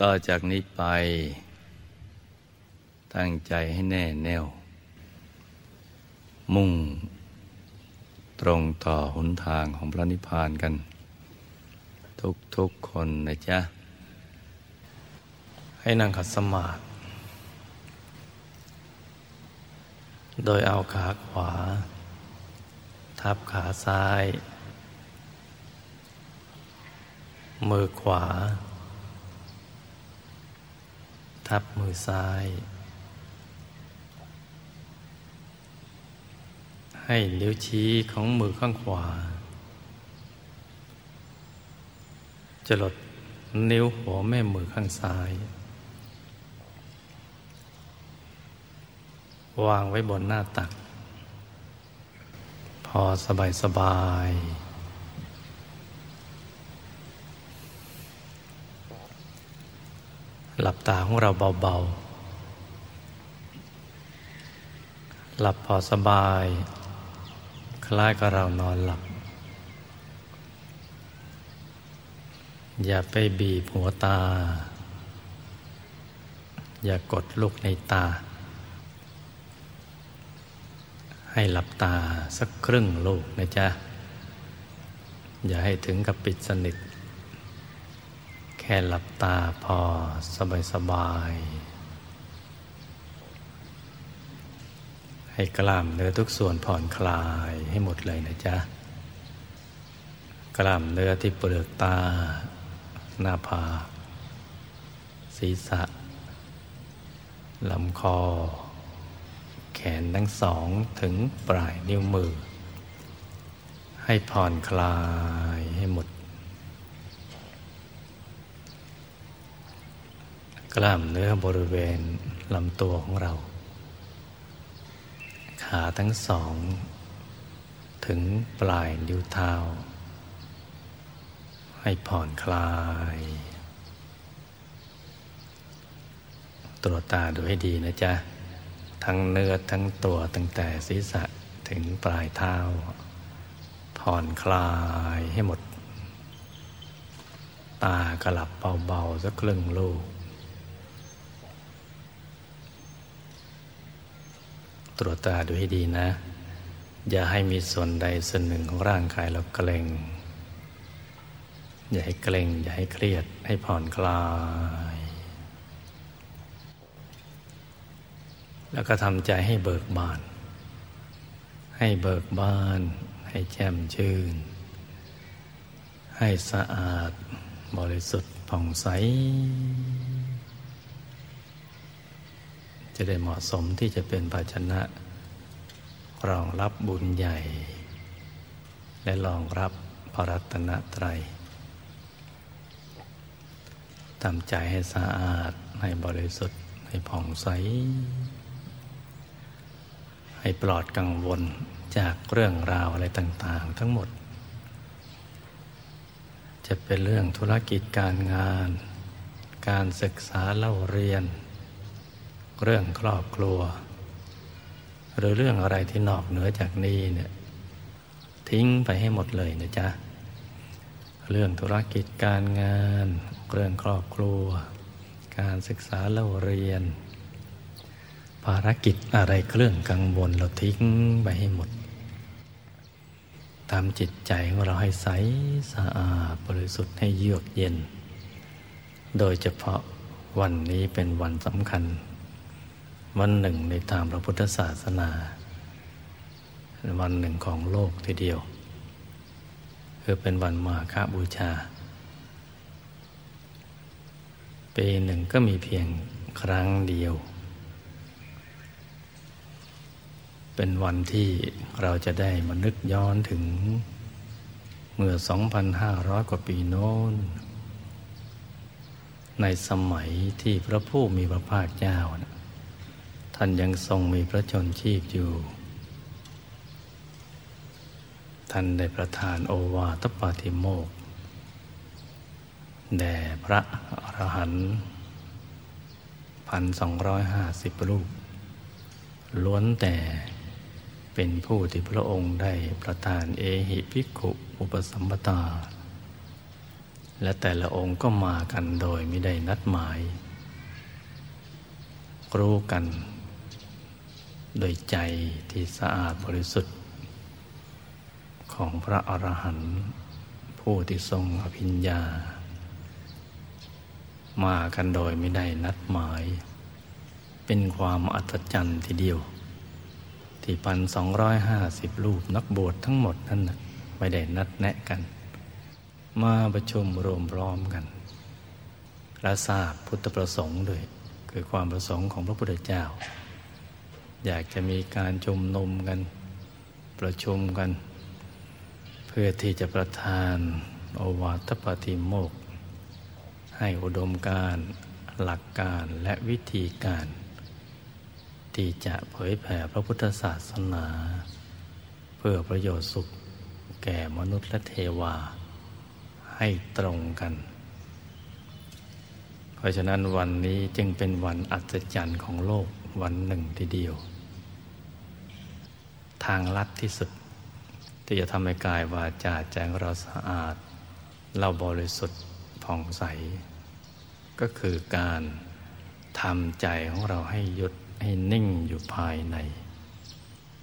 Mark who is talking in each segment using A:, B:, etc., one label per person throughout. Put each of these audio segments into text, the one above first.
A: ต่อจากนี้ไป ตั้งใจให้แน่แน่ว มุ่ง ตรงต่อหนทางของพระนิพพานกัน ทุกๆคนนะจ๊ะ ให้นั่งขัดสมาธิโดยเอาขาขวา ทับขาซ้าย มือขวา ทับมือซ้าย ให้นิ้วชี้ของมือข้างขวาจะลดนิ้วหัวแม่มือข้างซ้าย วางไว้บนหน้าตัก พอสบายสบาย หลับตาของเราเบาๆ หลับพอสบาย คล้ายกับเรานอนหลับ อย่าไปบีบหัวตา อย่ากดลูกในตา ให้หลับตาสักครึ่งลูกนะจ๊ะ อย่าให้ถึงกับปิดสนิท แค่หลับตาพอสบายสบาย ให้กล้ามเนื้อทุกส่วนผ่อนคลายให้หมดเลยนะจ๊ะ กล้ามเนื้อที่เปลือกตา หน้าผากศีรษะลำคอ แขนทั้งสองถึงปลายนิ้วมือ ให้ผ่อนคลายให้หมด กล้ามเนื้อบริเวณลำตัวของเรา ขาทั้งสอง ถึงปลายนิ้วเท้า ให้ผ่อนคลาย ตรวจตาดูให้ดีนะจ๊ะ ทั้งเนื้อทั้งตัวตั้งแต่ศีรษะถึงปลายเท้า ผ่อนคลายให้หมด ตากระหลับเบาๆสักครึ่งลูก ตรวจตาดูให้ดีนะ อย่าให้มีส่วนใดส่วนหนึ่งของร่างกายเราเกร็ง อย่าให้เกร็ง อย่าให้เครียดให้ผ่อนคลาย แล้วก็ทำใจให้เบิกบาน ให้เบิกบาน ให้แจ่มชื่น ให้สะอาด บริสุทธิ์ผ่องใส จะได้เหมาะสมที่จะเป็นภาชนะ รองรับบุญใหญ่ และรองรับพระรัตนตรัยทำใจให้สะอาด ให้บริสุทธิ์ ให้ผ่องใส ให้ปลอดกังวลจากเรื่องราวอะไรต่างๆ ทั้งหมด จะเป็นเรื่องธุรกิจการงาน การศึกษาเล่าเรียน เรื่องครอบครัว หรือเรื่องอะไรที่นอกเหนือจากนี้เนี่ยทิ้งไปให้หมดเลยนะจ๊ะ เรื่องธุรกิจการงาน เรื่องครอบครัว การศึกษาเล่าเรียน ภารกิจอะไรเครื่องกังวลเราทิ้งไปให้หมดทำจิตใจของเราให้ใสสะอาดบริสุทธิ์ให้เยือกเย็น โดยเฉพาะวันนี้เป็นวันสำคัญ วันหนึ่งในตามพระพุทธศาสนา วันหนึ่งของโลกทีเดียว คือเป็นวันมาฆบูชา ปีหนึ่งก็มีเพียงครั้งเดียว เป็นวันที่เราจะได้มานึกย้อนถึง เมื่อ 2,500 กว่าปีโน้น ในสมัยที่พระผู้มีพระภาคเจ้านะานยังทรงมีพระชนชีพอยู่ ท่านได้ประทานโอวาทปาติโมกข์แด่พระอรหันต์พันสองร้อยห้าสิบรูป ล้วนแต่เป็นผู้ที่พระองค์ได้ประทานเอหิภิกขุอุปสัมปตา และแต่ละองค์ก็มากันโดยไม่ได้นัดหมายรู้กัน โดยใจที่สะอาดบริสุทธิ์ ของพระอรหันต์ผู้ที่ทรงอภิญญา มากันโดยไม่ได้นัดหมาย เป็นความอัศจรรย์ทีเดียว ที่พันสองร้อยห้าสิบรูปนักบวชทั้งหมดนั้นไม่ได้นัดแนะกัน มาประชุมรวมพร้อมกัน และทราบพุทธประสงค์ด้วยคือความประสงค์ของพระพุทธเจ้า อยากจะมีการชุมนุมกัน ประชุมกัน เพื่อที่จะประทานโอวาทปฏิโมก ให้อุดมการหลักการและวิธีการ ที่จะเผยแผ่พระพุทธศาสนา เพื่อประโยชน์สุขแก่มนุษย์และเทวา ให้ตรงกัน เพราะฉะนั้นวันนี้จึงเป็นวันอัศจรรย์ของโลกวันหนึ่งทีเดียว ทางลัดที่สุด ที่จะทำให้กายวาจาแจ้งเราสะอาด เราบริสุทธิ์ผ่องใส ก็คือการทำใจของเราให้หยุดให้นิ่งอยู่ภายใน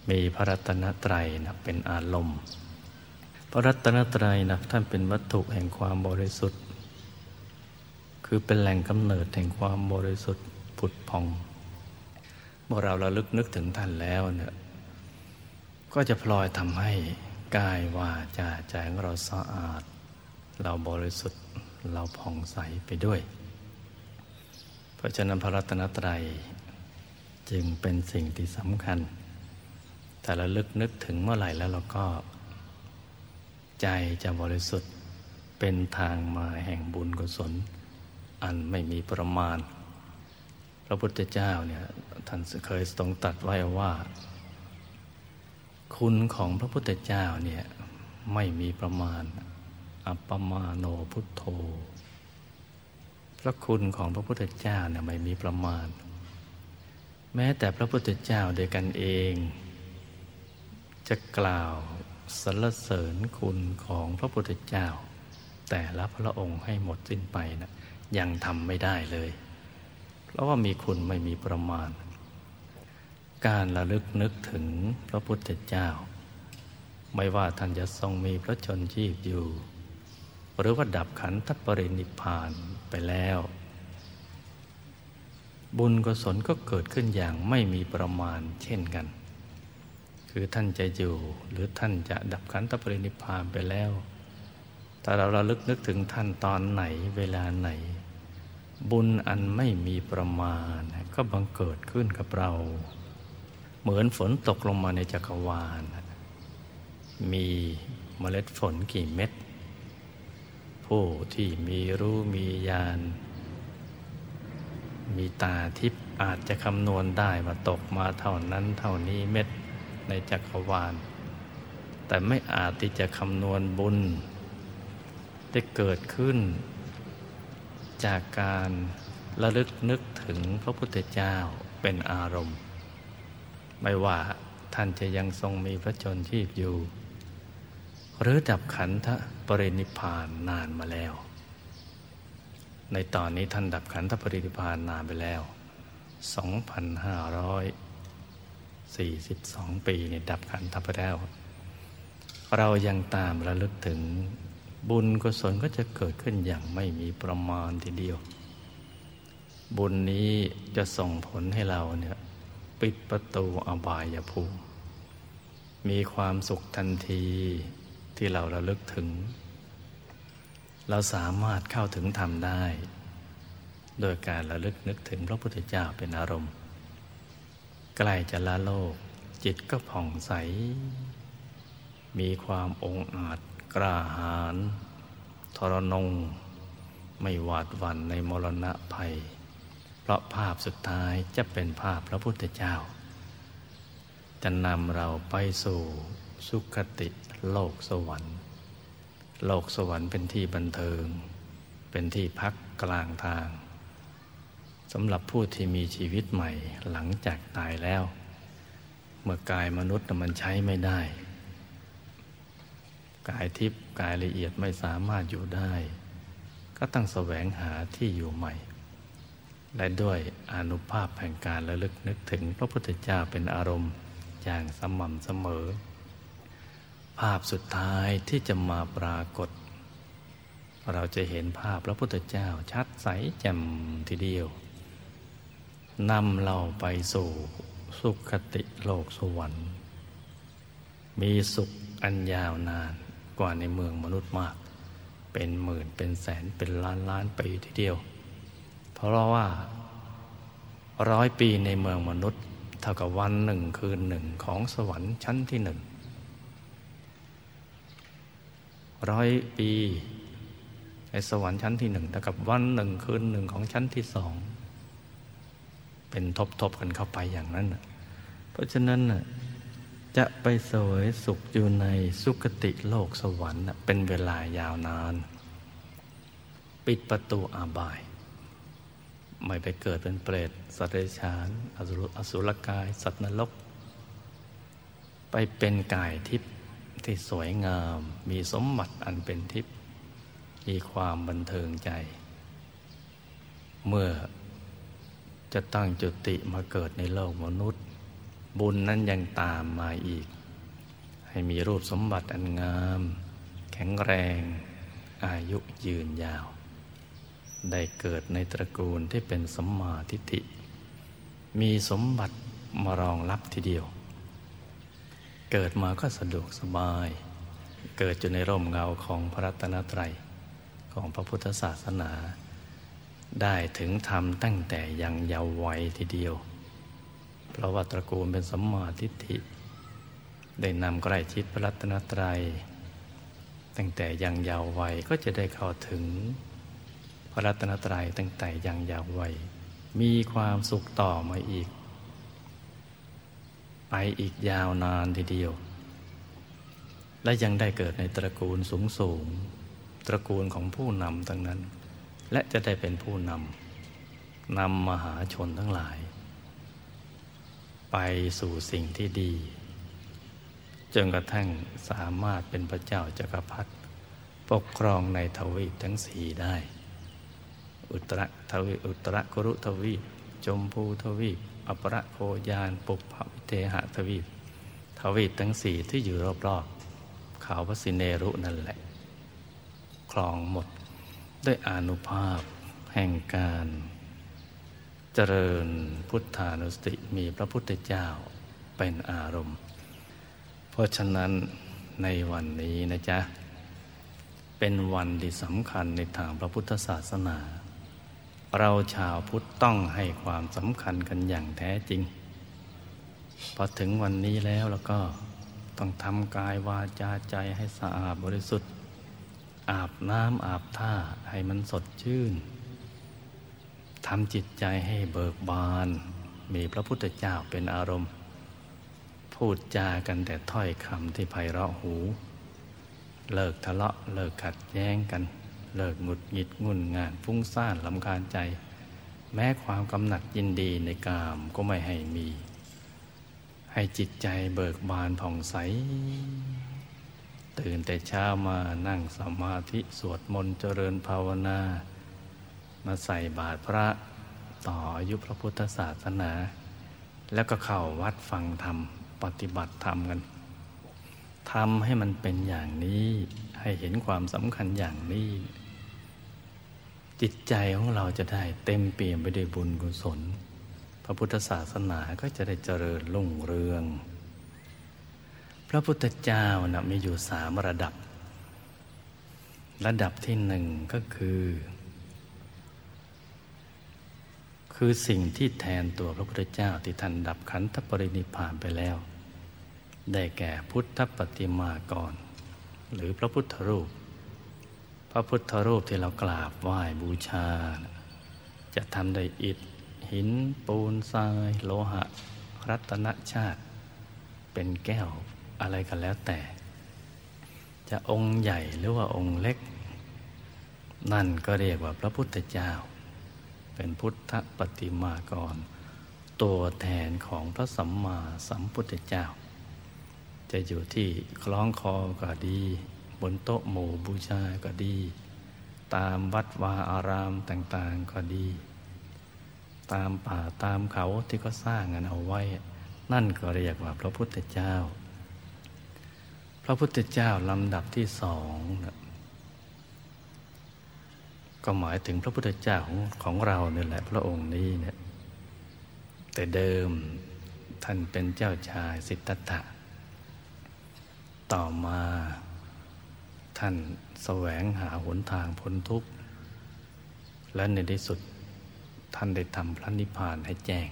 A: มีพระรัตนตรัยนะเป็นอารมณ์ พระรัตนตรัยนะท่านเป็นวัตถุแห่งความบริสุทธิ์ คือเป็นแหล่งกำเนิดแห่งความบริสุทธิ์ผุดพองเมื่อเราระลึกนึกถึงท่านแล้วเนี่ย ก็จะพลอยทำให้กายวาจาใจของเราสะอาด เราบริสุทธิ์เราผ่องใสไปด้วย เพราะฉะนั้นพระรัตนตรัยจึงเป็นสิ่งที่สำคัญ แต่ระลึกนึกถึงเมื่อไหร่แล้วเราก็ ใจจะบริสุทธิ์เป็นทางมาแห่งบุญกุศล อันไม่มีประมาณ พระพุทธเจ้าเนี่ยท่านเคยทรงตัดไว้ว่า คุณของพระพุทธเจ้าเนี่ยไม่มีประมาณ อัปปมาโนพุทโธ พระคุณของพระพุทธเจ้าเนี่ยไม่มีประมาณ แม้แต่พระพุทธเจ้าโดยกันเอง จะกล่าวสรรเสริญคุณของพระพุทธเจ้า แต่ละพระองค์ให้หมดสิ้นไปนะยังทำไม่ได้เลย เพราะว่ามีคุณไม่มีประมาณ การระลึกนึกถึงพระพุทธเจ้า ไม่ว่าท่านจะทรงมีพระชนชีพอยู่ หรือว่าดับขันธปรินิพานไปแล้ว บุญกุศลก็เกิดขึ้นอย่างไม่มีประมาณเช่นกัน คือท่านจะอยู่หรือท่านจะดับขันธปรินิพานไปแล้วแต่เราราลึกนึกถึงท่านตอนไหนเวลาไหน บุญอันไม่มีประมาณก็บังเกิดขึ้นกับเรา เหมือนฝนตกลงมาในจักรวาล มีเมล็ดฝนกี่เม็ด ผู้ที่มีรู้มีญาณ มีตาทิพย์อาจจะคำนวณได้ว่าตกมาเท่านั้นเท่านี้เม็ดในจักรวาล แต่ไม่อาจที่จะคำนวณบุญ ได้เกิดขึ้น จากการระลึกนึกถึงพระพุทธเจ้าเป็นอารมณ์ ไม่ว่าท่านจะยังทรงมีพระชนชีพอยู่ หรือดับขันธปรินิพานนานมาแล้ว ในตอนนี้ท่านดับขันธปรินิพานนานไปแล้ว 2,542 ปีเนี่ยดับขันทัพไปแล้ว เรายังตามระลึกถึงบุญกุศลก็จะเกิดขึ้นอย่างไม่มีประมาณทีเดียว บุญนี้จะส่งผลให้เราเนี่ย ปิดประตูอบายภูมิ มีความสุขทันทีที่เราระลึกถึง เราสามารถเข้าถึงธรรมได้ โดยการระลึกนึกถึงพระพุทธเจ้าเป็นอารมณ์ ใกล้จะละโลก จิตก็ผ่องใส มีความองอาจกล้าหาญทรนง ไม่หวาดหวั่นในมรณะภัย ราะภาพสุดท้ายจะเป็นภาพพระพุทธเจ้า จะนำเราไปสู่สุขติโลกสวรรค์ โลกสวรรค์เป็นที่บันเทิง เป็นที่พักกลางทางสำหรับผู้ที่มีชีวิตใหม่หลังจากตายแล้ว เมื่อกายมนุษย์มันใช้ไม่ได้ กายทิพย์กายละเอียดไม่สามารถอยู่ได้ ก็ต้องแสวงหาที่อยู่ใหม่ และด้วยอนุภาพแห่งการระลึกนึกถึงพระพุทธเจ้าเป็นอารมณ์อย่างสม่ำเสมอ ภาพสุดท้ายที่จะมาปรากฏ เราจะเห็นภาพพระพุทธเจ้าชัดใสแจ่มทีเดียวนำเราไปสู่สุขติโลกสวรรค์ มีสุขอันยาวนานกว่าในเมืองมนุษย์มาก เป็นหมื่นเป็นแสนเป็นล้านล้านปีทีเดียว เพราะว่าร้อยปีในเมืองมนุษย์ เท่ากับวันหนึ่งคืนหนึ่งของสวรรค์ชั้นที่หนึ่งร้อยปีในสวรรค์ชั้นที่หนึ่งเท่ากับวันหนึ่งคืนหนึ่งของชั้นที่สองเป็นทบๆกันเข้าไปอย่างนั้น เพราะฉะนั้นจะไปสวยสุขอยู่ในสุคติโลกสวรรค์เป็นเวลายาวนาน ปิดประตูอาบาย ไม่ไปเกิดเป็นเปรต สัตว์เดรัจฉานอสุรกาย สัตว์นรก ไปเป็นกายทิพย์ที่สวยงาม มีสมบัติอันเป็นทิพย์มีความบันเทิงใจ เมื่อจะตั้งจุติมาเกิดในโลกมนุษย์ บุญนั้นยังตามมาอีก ให้มีรูปสมบัติอันงาม แข็งแรง อายุยืนยาว ได้เกิดในตระกูลที่เป็นสัมมาทิฏฐิ มีสมบัติมารองรับทีเดียว เกิดมาก็สะดวกสบาย เกิดอยู่ในร่มเงาของพระรัตนตรัยของพระพุทธศาสนา ได้ถึงธรรมตั้งแต่ยังเยาว์วัยทีเดียว เพราะว่าตระกูลเป็นสัมมาทิฏฐิ ได้นำใกล้ชิดพระรัตนตรัย ตั้งแต่ยังเยาว์วัยก็จะได้เข้าถึง ระรัตนตรัยตั้งแต่ยังยาววัยมีความสุขต่อมาอีก ไปอีกยาวนานทีเดียว และยังได้เกิดในตระกูลสูงสูงตระกูลของผู้นำทั้งนั้น และจะได้เป็นผู้นำนำมหาชนทั้งหลาย ไปสู่สิ่งที่ดีจนกระทั่งสามารถเป็นพระเจ้าจักรพรรดิปกครองในทวีปทั้งสี่ได้ อุตรทวีอุตรกุรุทวีจมพูทวีอปรโคยานปุพพวิเทหทวีทวีทั้งสี่ที่อยู่รอบๆเขาพระสิเนรุนั่นแหละครองหมดด้วยอนุภาพแห่งการเจริญพุทธานุสติมีพระพุทธเจ้าเป็นอารมณ์ เพราะฉะนั้นในวันนี้นะจ๊ะ เป็นวันที่สำคัญในทางพระพุทธศาสนา เราชาวพุทธต้องให้ความสำคัญกันอย่างแท้จริง พอถึงวันนี้แล้วแล้วก็ต้องทำกายวาจาใจให้สะอาดบริสุทธิ์ อาบน้ำอาบท่าให้มันสดชื่นทำจิตใจให้เบิกบาน มีพระพุทธเจ้าเป็นอารมณ์ พูดจากันแต่ถ้อยคำที่ไพเราะหู เลิกทะเลาะเลิกขัดแย้งกัน เลิกหงุดหงิดงุนงานฟุ้งซ่านลำคาญใจ แม้ความกำหนัดยินดีในกามก็ไม่ให้มี ให้จิตใจเบิกบานผ่องใส ตื่นแต่เช้ามานั่งสมาธิสวดมนต์เจริญภาวนา มาใส่บาตรพระต่ออายุพระพุทธศาสนา แล้วก็เข้าวัดฟังธรรม ปฏิบัติธรรมกันทำให้มันเป็นอย่างนี้ให้เห็นความสำคัญอย่างนี้ จิตใจของเราจะได้เต็มเปี่ยมไปด้วยบุญกุศล พระพุทธศาสนาก็จะได้เจริญรุ่งเรือง พระพุทธเจ้านะมีอยู่สามระดับ ระดับที่หนึ่งก็คือ คือสิ่งที่แทนตัวพระพุทธเจ้าที่ท่านดับขันธปรินิพานไปแล้ว ได้แก่พุทธปฏิมากร หรือพระพุทธรูป พระพุทธรูปที่เรากราบไหว้บูชา จะทำได้อิฐ หินปูนทราย โลหะ รัตนชาติ เป็นแก้วอะไรกันแล้วแต่ จะองค์ใหญ่หรือว่าองค์เล็ก นั่นก็เรียกว่าพระพุทธเจ้า เป็นพุทธปฏิมากร ตัวแทนของพระสัมมาสัมพุทธเจ้า จะอยู่ที่คล้องคอก็ดี บนโต๊ะหมู่บูชาก็ดี ตามวัดวาอารามต่างๆก็ดี ตามป่าตามเขาที่ก็สร้างกันเอาไว้ นั่นก็เรียกว่าพระพุทธเจ้า พระพุทธเจ้าลำดับที่สองก็หมายถึงพระพุทธเจ้าของของเราเนี่ยแหละพระองค์นี้เนี่ยแต่เดิมท่านเป็นเจ้าชายสิทธัตถะต่อมา ท่านแสวงหาหนทางพ้นทุกข์ และในที่สุดท่านได้ทำพระนิพพานให้แจ้ง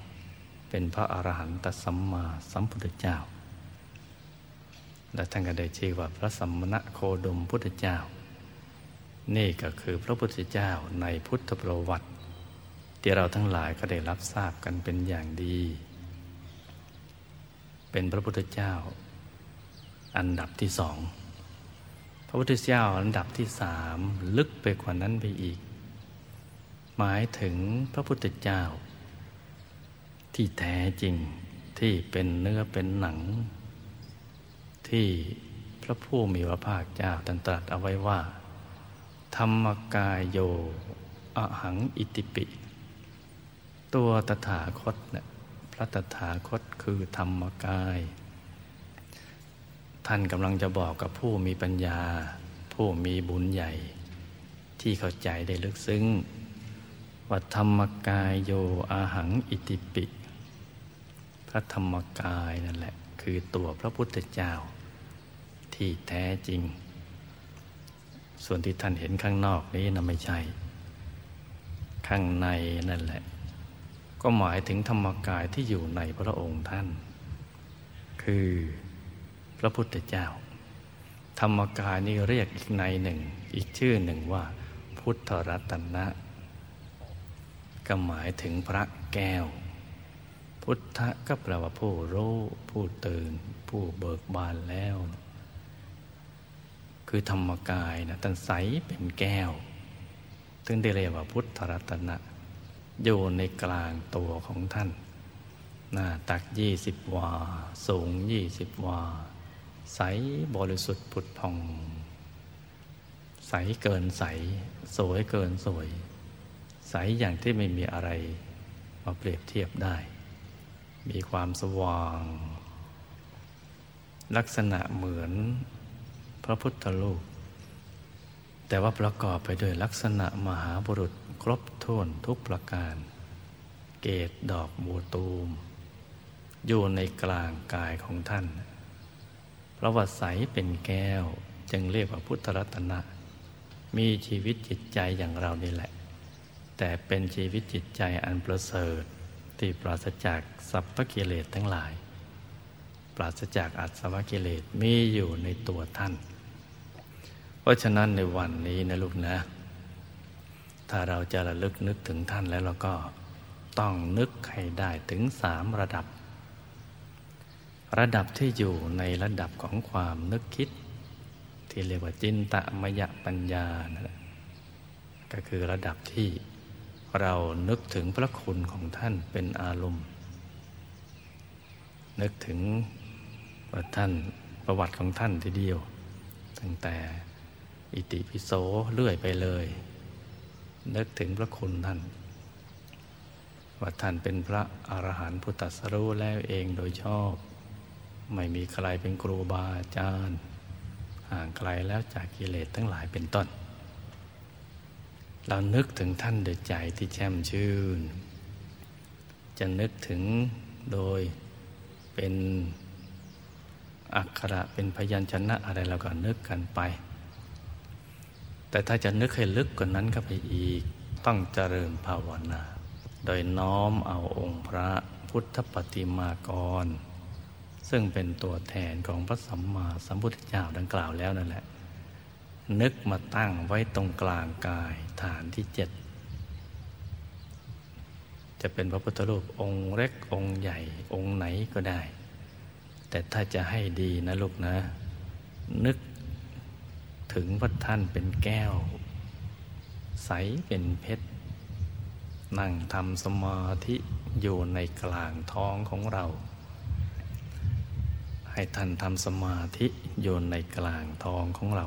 A: เป็นพระอรหันตสัมมาสัมพุทธเจ้า และท่านก็ได้ชื่อว่าพระสัมมณโคดมพุทธเจ้า นี่ก็คือพระพุทธเจ้าในพุทธประวัติ ที่เราทั้งหลายก็ได้รับทราบกันเป็นอย่างดี เป็นพระพุทธเจ้า อันดับที่สอง พระพุทธเจ้าอันดับที่สามลึกไปกว่านั้นไปอีก หมายถึงพระพุทธเจ้า ที่แท้จริงที่เป็นเนื้อเป็นหนัง ที่พระผู้มีพระภาคเจ้าตรัสเอาไว้ว่า ธรรมกายโยอหังอิติปิ ตัวตถาคตเนี่ยพระตถาคตคือธรรมกาย ท่านกำลังจะบอกกับผู้มีปัญญา ผู้มีบุญใหญ่ ที่เข้าใจได้ลึกซึ้งว่าธรรมกายโยอาหังอิติปิ พระธรรมกายนั่นแหละ คือตัวพระพุทธเจ้า ที่แท้จริง ส่วนที่ท่านเห็นข้างนอกนี้นะไม่ใช่ ข้างในนั่นแหละ ก็หมายถึงธรรมกายที่อยู่ในพระองค์ท่าน คือ พระพุทธเจ้า ธรรมกายนี่เรียกอีกในหนึ่ง อีกชื่อหนึ่งว่า พุทธรัตนะ ก็หมายถึงพระแก้ว พุทธก็แปลว่าผู้รู้ ผู้ตื่น ผู้เบิกบานแล้ว คือธรรมกายนะท่านใสเป็นแก้วถึงได้เรียกว่าพุทธรัตนะอยู่ในกลางตัวของท่าน หน้าตักยี่สิบวา สูงยี่สิบวา ใสบริสุทธิ์ผุดพอง ใสเกินใส สวยเกินสวย ใสอย่างที่ไม่มีอะไรมาเปรียบเทียบได้ มีความสว่าง ลักษณะเหมือนพระพุทธรูปแต่ว่าประกอบไปด้วยลักษณะมหาบุรุษครบถ้วนทุกประการ เกตดอกบัวตูม อยู่ในกลางกายของท่าน พระว่าใสเป็นแก้ว จึงเรียกว่าพุทธรัตนะ มีชีวิตจิตใจอย่างเรานี่แหละ แต่เป็นชีวิตจิตใจอันประเสริฐที่ปราศจากสัพพกิเลสทั้งหลาย ปราศจากอัศวกิเลสมีอยู่ในตัวท่าน เพราะฉะนั้นในวันนี้นะลูกนะ ถ้าเราจะระลึกนึกถึงท่านแล้วเราก็ต้องนึกให้ได้ถึงสามระดับ ระดับที่อยู่ในระดับของความนึกคิด ที่เรียกว่าจินตมยปัญญานะก็คือระดับที่เรานึกถึงพระคุณของท่านเป็นอารมณ์ นึกถึงว่าท่านประวัติของท่านทีเดียว ตั้งแต่อิติปิโสเลื่อยไปเลย นึกถึงพระคุณท่าน ว่าท่านเป็นพระอรหันต์พุทธสรู้แล้วเองโดยชอบ ไม่มีใครเป็นครูบาอาจารย์ห่างไกลแล้วจากกิเลสทั้งหลายเป็นต้น เรานึกถึงท่านโดยใจที่แช่มชื่น จะนึกถึงโดยเป็นอักขระเป็นพยัญชนะอะไรเราก็นึกกันไป แต่ถ้าจะนึกให้ลึกกว่านั้นก็ไปอีก ต้องเจริญภาวนา โดยน้อมเอาองค์พระพุทธปฏิมากร ซึ่งเป็นตัวแทนของพระสัมมาสัมพุทธเจ้าดังกล่าวแล้วนั่นแหละ นึกมาตั้งไว้ตรงกลางกายฐานที่เจ็ดจะเป็นพระพุทธรูปองค์เล็กองค์ใหญ่องค์ไหนก็ได้ แต่ถ้าจะให้ดีนะลูกนะ นึกถึงพระท่านเป็นแก้ว ใสเป็นเพชร นั่งทำสมาธิอยู่ในกลางท้องของเรา ให้ท่านทำสมาธิโยนในกลางท้องของเรา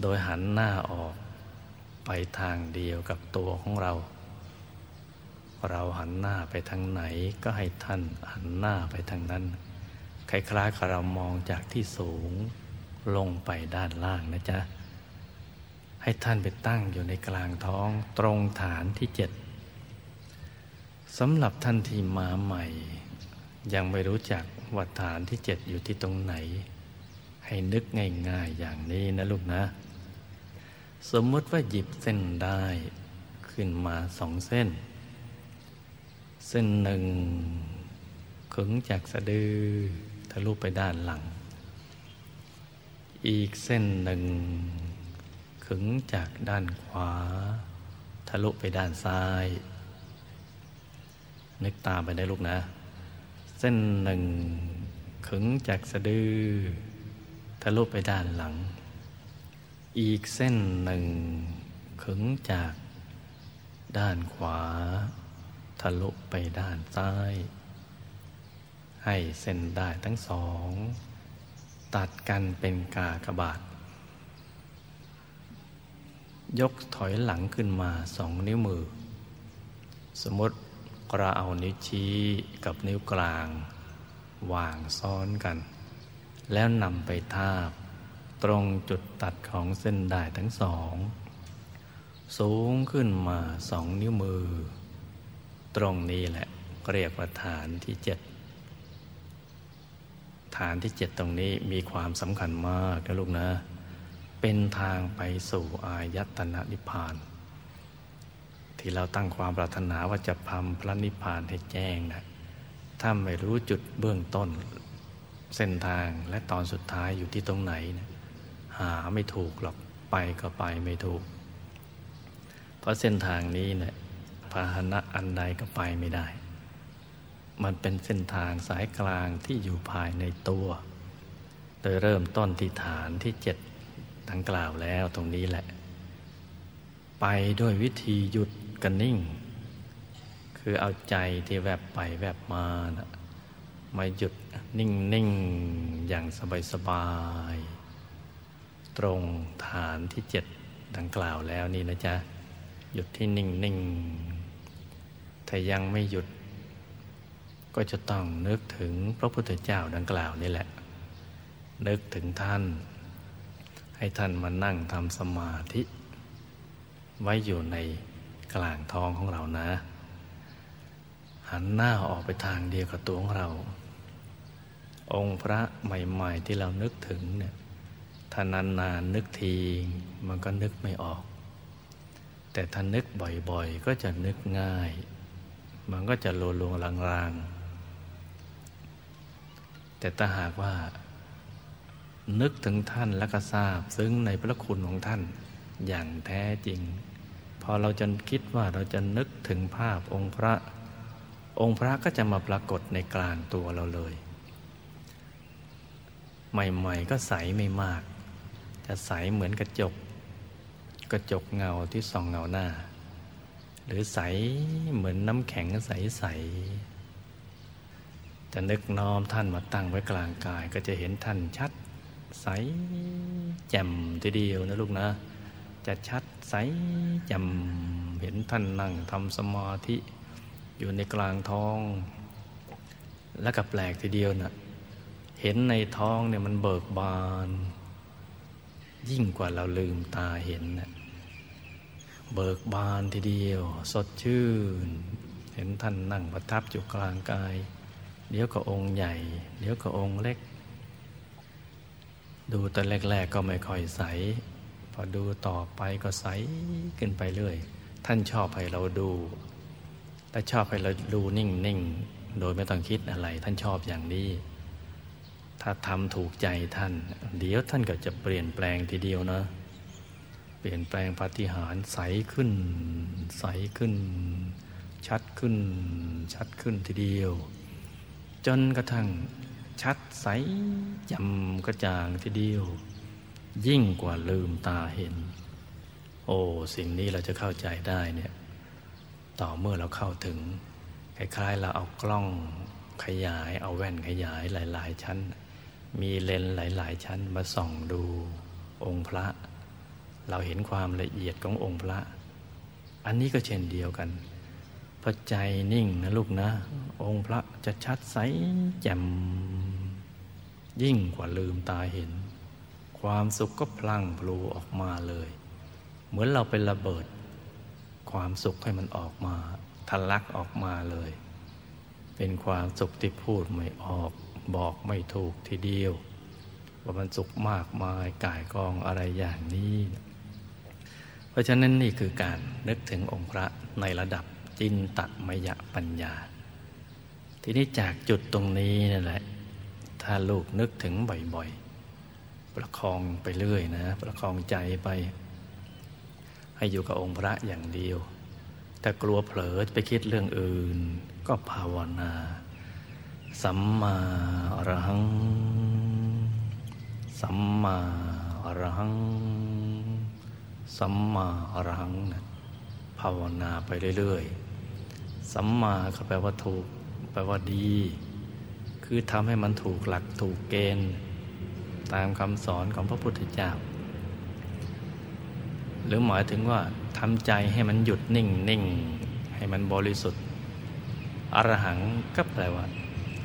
A: โดยหันหน้าออกไปทางเดียวกับตัวของเรา เราหันหน้าไปทางไหนก็ให้ท่านหันหน้าไปทางนั้นคล้ายๆกับเรามองจากที่สูงลงไปด้านล่างนะจ๊ะ ให้ท่านไปตั้งอยู่ในกลางท้องตรงฐานที่เจ็ดสำหรับท่านที่มาใหม่ ยังไม่รู้จักว่าฐานที่เจ็ดอยู่ที่ตรงไหน ให้นึกง่ายๆอย่างนี้นะลูกนะ สมมติว่าหยิบเส้นได้ขึ้นมาสองเส้น เส้นหนึ่งขึงจากสะดือทะลุไปด้านหลัง อีกเส้นหนึ่งขึงจากด้านขวา ทะลุไปด้านซ้าย นึกตามไปได้ลูกนะ เส้นหนึ่ง ขึงจากสะดือทะลุไปด้านหลัง อีกเส้นหนึ่ง ขึงจากด้านขวา ทะลุไปด้านซ้าย ให้เส้นได้ทั้งสอง ตัดกันเป็นกากบาท ยกถอยหลังขึ้นมาสองนิ้วมือ สมมติ เราเอานิ้วชี้กับนิ้วกลาง วางซ้อนกัน แล้วนำไปทาบ ตรงจุดตัดของเส้นได้ทั้งสอง สูงขึ้นมาสองนิ้วมือ ตรงนี้แหละเรียกว่าฐานที่เจ็ดฐานที่เจ็ดตรงนี้มีความสำคัญมากนะลูกนะ เป็นทางไปสู่อายตนะนิพพาน ที่เราตั้งความปรารถนาว่าจะพำพระนิพพานให้แจ้งนะถ้าไม่รู้จุดเบื้องต้น เส้นทางและตอนสุดท้ายอยู่ที่ตรงไหนนะหาไม่ถูกหรอกไปก็ไปไม่ถูก เพราะเส้นทางนี้เนะี่ยพาหนะอันใดก็ไปไม่ได้ มันเป็นเส้นทางสายกลางที่อยู่ภายในตัว โดยเริ่มต้นที่ฐานที่เจ็ดดังกล่าวแล้วตรงนี้แหละ ไปด้วยวิธีหยุด กันนิ่ง คือเอาใจที่แวบไปแวบมานะมาหยุดนิ่งนิ่งอย่างสบายสบาย ตรงฐานที่เจ็ดดังกล่าวแล้วนี่นะจ๊ะ หยุดที่นิ่งนิ่งถ้ายังไม่หยุด ก็จะต้องนึกถึงพระพุทธเจ้าดังกล่าวนี่แหละ นึกถึงท่าน ให้ท่านมานั่งทำสมาธิ ไว้อยู่ใน กลางท้องของเรานะ หันหน้าออกไปทางเดียวกับตัวของเรา องค์พระใหม่ ๆ ที่เรานึกถึงเนี่ยถ้านานๆนนึกทีมันก็นึกไม่ออก แต่ถ้านึกบ่อยๆ ก็จะนึกง่าย มันก็จะโลลงลางๆ แต่ถ้าหากว่า นึกถึงท่านแล้วก็ทราบ ซึ่งในพระคุณของท่านอย่างแท้จริง พอเราจะคิดว่าเราจะนึกถึงภาพองค์พระ องค์พระก็จะมาปรากฏในกลางตัวเราเลย ใหม่ๆก็ใสไม่มาก จะใสเหมือนกระจก กระจกเงาที่ส่องเงาหน้า หรือใสเหมือนน้ำแข็งใสๆจะนึกน้อมท่านมาตั้งไว้กลางกาย ก็จะเห็นท่านชัด ใสแจ่มทีเดียวนะลูกนะ จะชัดใสแจ่มเห็นท่านนั่งทำสมาธิอยู่ในกลางท้อง แล้วก็แปลกทีเดียวนะ่ะเห็นในท้องเนี่ยมันเบิกบาน ยิ่งกว่าเราลืมตาเห็นนะเบิกบานทีเดียว สดชื่น เห็นท่านนั่งประทับอยู่กลางกาย เดี๋ยวก็องค์ใหญ่ เดี๋ยวก็องค์เล็ก ดูตอนแรก ๆ ก็ไม่ค่อยใส พอดูต่อไปก็ใสขึ้นไปเรื่อย ท่านชอบให้เราดู และชอบให้เราดูนิ่งๆ โดยไม่ต้องคิดอะไร ท่านชอบอย่างนี้ ถ้าทำถูกใจท่าน เดี๋ยวท่านก็จะเปลี่ยนแปลงทีเดียวนะ เปลี่ยนแปลงปฏิหารใสขึ้น ใสขึ้น ชัดขึ้น ชัดขึ้นทีเดียว จนกระทั่งชัดใสจำกระจ่างทีเดียว ยิ่งกว่าลืมตาเห็น โอ้สิ่งนี้เราจะเข้าใจได้เนี่ย ต่อเมื่อเราเข้าถึง คล้ายๆเราเอากล้องขยาย เอาแว่นขยายหลาย ๆ ชั้น มีเลนส์หลาย ๆ ชั้นมาส่องดูองค์พระ เราเห็นความละเอียดขององค์พระ อันนี้ก็เช่นเดียวกันพอใจนิ่งนะลูกนะ องค์พระจะชัดใสแจ่มยิ่งกว่าลืมตาเห็น ความสุขก็พลั่งพลูออกมาเลย เหมือนเราเป็นระเบิด ความสุขให้มันออกมาทะลักออกมาเลย เป็นความสุขที่พูดไม่ออก บอกไม่ถูกทีเดียว ว่ามันสุขมากมายกายกองอะไรอย่างนี้ เพราะฉะนั้นนี่คือการนึกถึงองค์พระในระดับจินตมยปัญญา ทีนี้จากจุดตรงนี้นั่นแหละ ถ้าลูกนึกถึงบ่อยๆ ประคองไปเรื่อยนะ ประคองใจไป ให้อยู่กับองค์พระอย่างเดียว ถ้ากลัวเผลอไปคิดเรื่องอื่น ก็ภาวนา สัมมาอรหัง สัมมาอรหัง สัมมาอรหังนะภาวนาไปเรื่อยๆ สัมมาก็แปลว่าถูก แปลว่าดี คือทำให้มันถูกหลักถูกเกณฑ์ ตามคำสอนของพระพุทธเจ้า หรือหมายถึงว่าทำใจให้มันหยุดนิ่งนิ่งให้มันบริสุทธิ์อรหังก็แปลว่า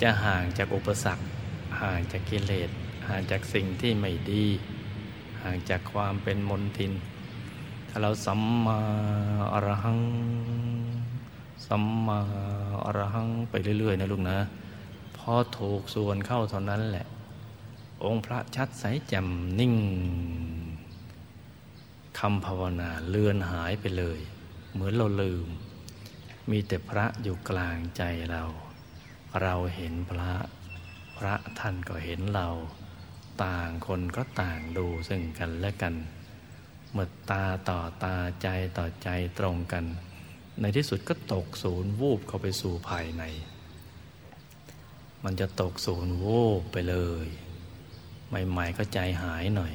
A: จะห่างจากอุปสรรค ห่างจากกิเลส ห่างจากสิ่งที่ไม่ดี ห่างจากความเป็นมนทิน ถ้าเราสัมมาอรหัง สัมมาอรหังไปเรื่อยๆนะลูกนะ พอถูกส่วนเข้าเท่านั้นแหละ องค์พระชัดใสแจ่มนิ่งคำภาวนาเลือนหายไปเลย เหมือนเราลืม มีแต่พระอยู่กลางใจเรา เราเห็นพระ พระท่านก็เห็นเรา ต่างคนก็ต่างดูซึ่งกันและกันเมื่อตาต่อตาใจต่อใจตรงกัน ในที่สุดก็ตกศูนย์วูบเข้าไปสู่ภายใน มันจะตกศูนย์วูบไปเลย ใหม่ ๆ ก็ใจหายหน่อย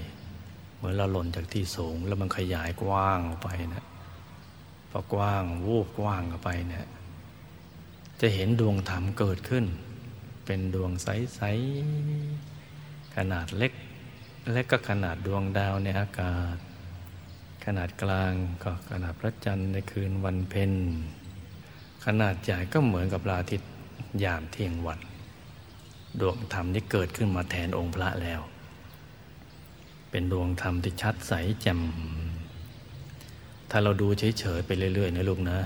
A: เหมือนเราหล่นจากที่สูง แล้วมันขยายกว้างออกไปนะพอกว้างวูบกว้างออกไปเนี่ยจะเห็นดวงธรรมเกิดขึ้น เป็นดวงใส ๆ ขนาดเล็ก และก็ขนาดดวงดาวในอากาศ ขนาดกลางก็ขนาดพระจันทร์ในคืนวันเพ็ญขนาดใหญ่ก็เหมือนกับราทิตย์ยามเที่ยงวัน ดวงธรรมที่เกิดขึ้นมาแทนองค์พระแล้ว เป็นดวงธรรมที่ชัดใสแจ่มถ้าเราดูเฉยๆไปเรื่อยๆนะลูกนะ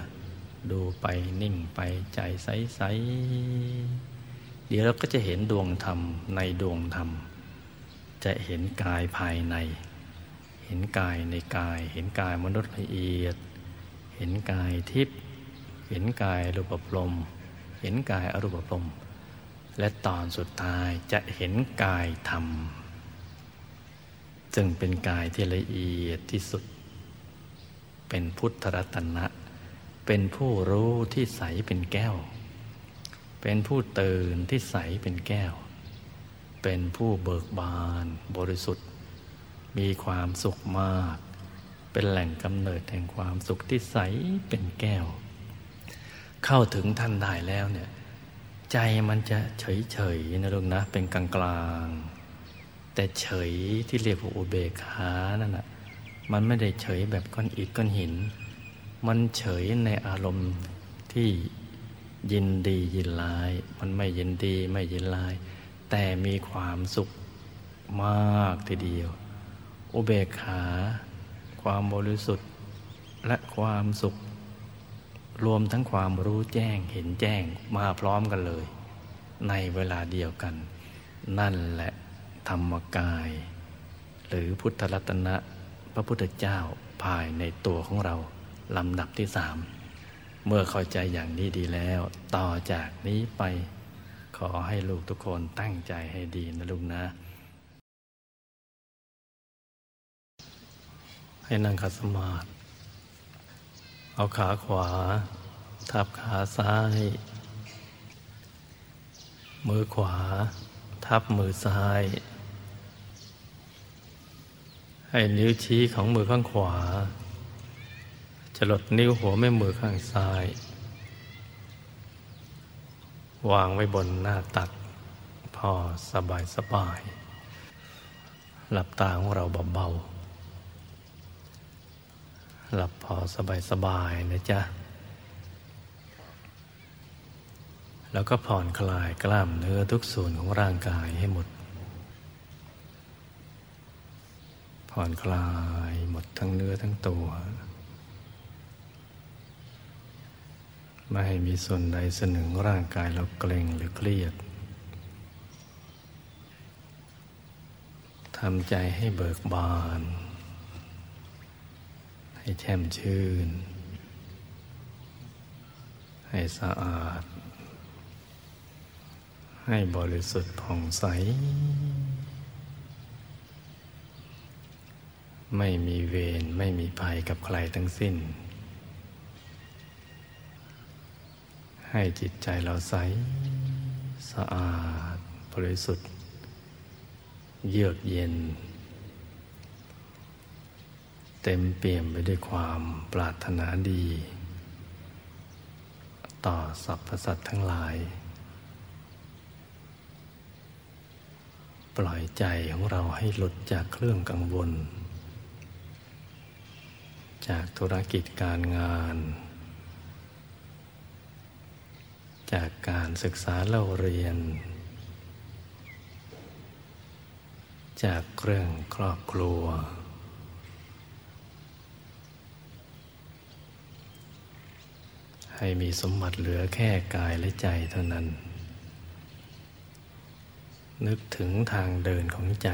A: ดูไปนิ่งไปใจใสๆเดี๋ยวเราก็จะเห็นดวงธรรมในดวงธรรม จะเห็นกายภายใน เห็นกายในกาย เห็นกายมนุษย์ละเอียด เห็นกายทิพย์เห็นกายรูปปลมเห็นกายอรูปปลม และตอนสุดท้ายจะเห็นกายธรรมจึงเป็นกายที่ละเอียดที่สุด เป็นพุทธรัตนะ เป็นผู้รู้ที่ใสเป็นแก้ว เป็นผู้ตื่นที่ใสเป็นแก้ว เป็นผู้เบิกบานบริสุทธิ์ มีความสุขมาก เป็นแหล่งกำเนิดแห่งความสุขที่ใสเป็นแก้ว เข้าถึงท่านได้แล้วเนี่ย ใจมันจะเฉยเฉยนะลูกนะ เป็นกลางกลางแต่เฉยที่เรียกว่าอุเบกขานั่นนะมันไม่ได้เฉยแบบก้อนอิฐก้อนหิน มันเฉยในอารมณ์ที่ยินดียินลาย มันไม่ยินดีไม่ยินลาย แต่มีความสุขมากทีเดียว อุเบกขา ความบริสุทธิ์และความสุข รวมทั้งความรู้แจ้งเห็นแจ้งมาพร้อมกันเลย ในเวลาเดียวกัน นั่นแหละธรรมกาย หรือพุทธรัตนะพระพุทธเจ้าภายในตัวของเราลำดับที่สามเมื่อเข้าใจอย่างนี้ดีแล้ว ต่อจากนี้ไป ขอให้ลูกทุกคนตั้งใจให้ดีนะลูกนะ ให้นั่งขัดสมาธิ เอาขาขวา ทับขาซ้าย มือขวา ทับมือซ้าย ให้นิ้วชี้ของมือข้างขวา จะลดนิ้วหัวแม่มือข้างซ้าย วางไว้บนหน้าตัก พอสบายสบาย หลับตาของเราเบาๆ หลับพอสบายๆนะจ๊ะ แล้วก็ผ่อนคลายกล้ามเนื้อทุกส่วนของร่างกายให้หมด ผ่อนคลายหมดทั้งเนื้อทั้งตัว ไม่ให้มีส่วนใดสนึงร่างกายเราเกร็งหรือเครียดทำใจให้เบิกบาน ให้แช่มชื่น ให้สะอาด ให้บริสุทธิ์ผ่องใส ไม่มีเวรไม่มีภัยกับใครทั้งสิ้น ให้จิตใจเราใส สะอาด บริสุทธิ์ เยือกเย็น เต็มเปี่ยมไปด้วยความปรารถนาดี ต่อสรรพสัตว์ทั้งหลาย ปล่อยใจของเราให้หลุดจากเครื่องกังวล จากธุรกิจการงาน จากการศึกษาเล่าเรียน จากเรื่องครอบครัว ให้มีสมบัติเหลือแค่กายและใจเท่านั้น นึกถึงทางเดินของใจ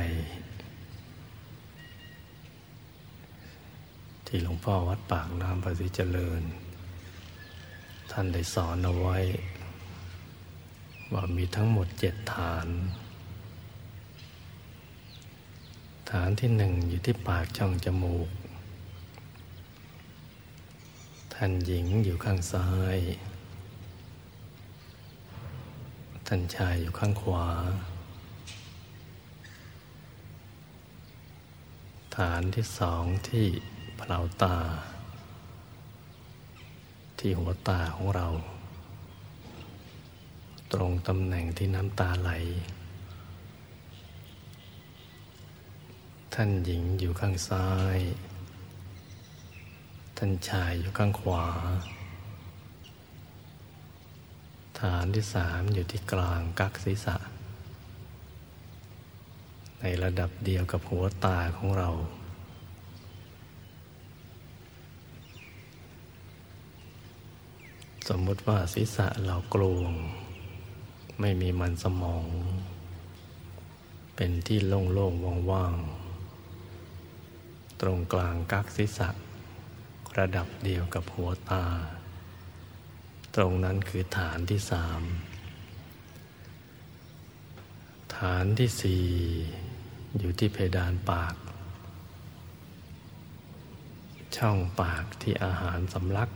A: ที่หลวงพ่อวัดปากน้ำปฏิเจริญ ท่านได้สอนเอาไว้ ว่ามีทั้งหมดเจ็ดฐาน ฐานที่หนึ่งอยู่ที่ปากช่องจมูก ท่านหญิงอยู่ข้างซ้าย ท่านชายอยู่ข้างขวา ฐานที่สองที่เปล่าตา ที่หัวตาของเรา ตรงตำแหน่งที่น้ำตาไหล ท่านหญิงอยู่ข้างซ้าย ท่านชายอยู่ข้างขวา ฐานที่สามอยู่ที่กลางกักศีรษะ ในระดับเดียวกับหัวตาของเรา สมมติว่าศีรษะเรากลวง ไม่มีมันสมอง เป็นที่โล่งๆว่างๆ ตรงกลางกักศีรษะ ระดับเดียวกับหัวตา ตรงนั้นคือฐานที่สาม ฐานที่สี่อยู่ที่เพดานปาก ช่องปากที่อาหารสำลัก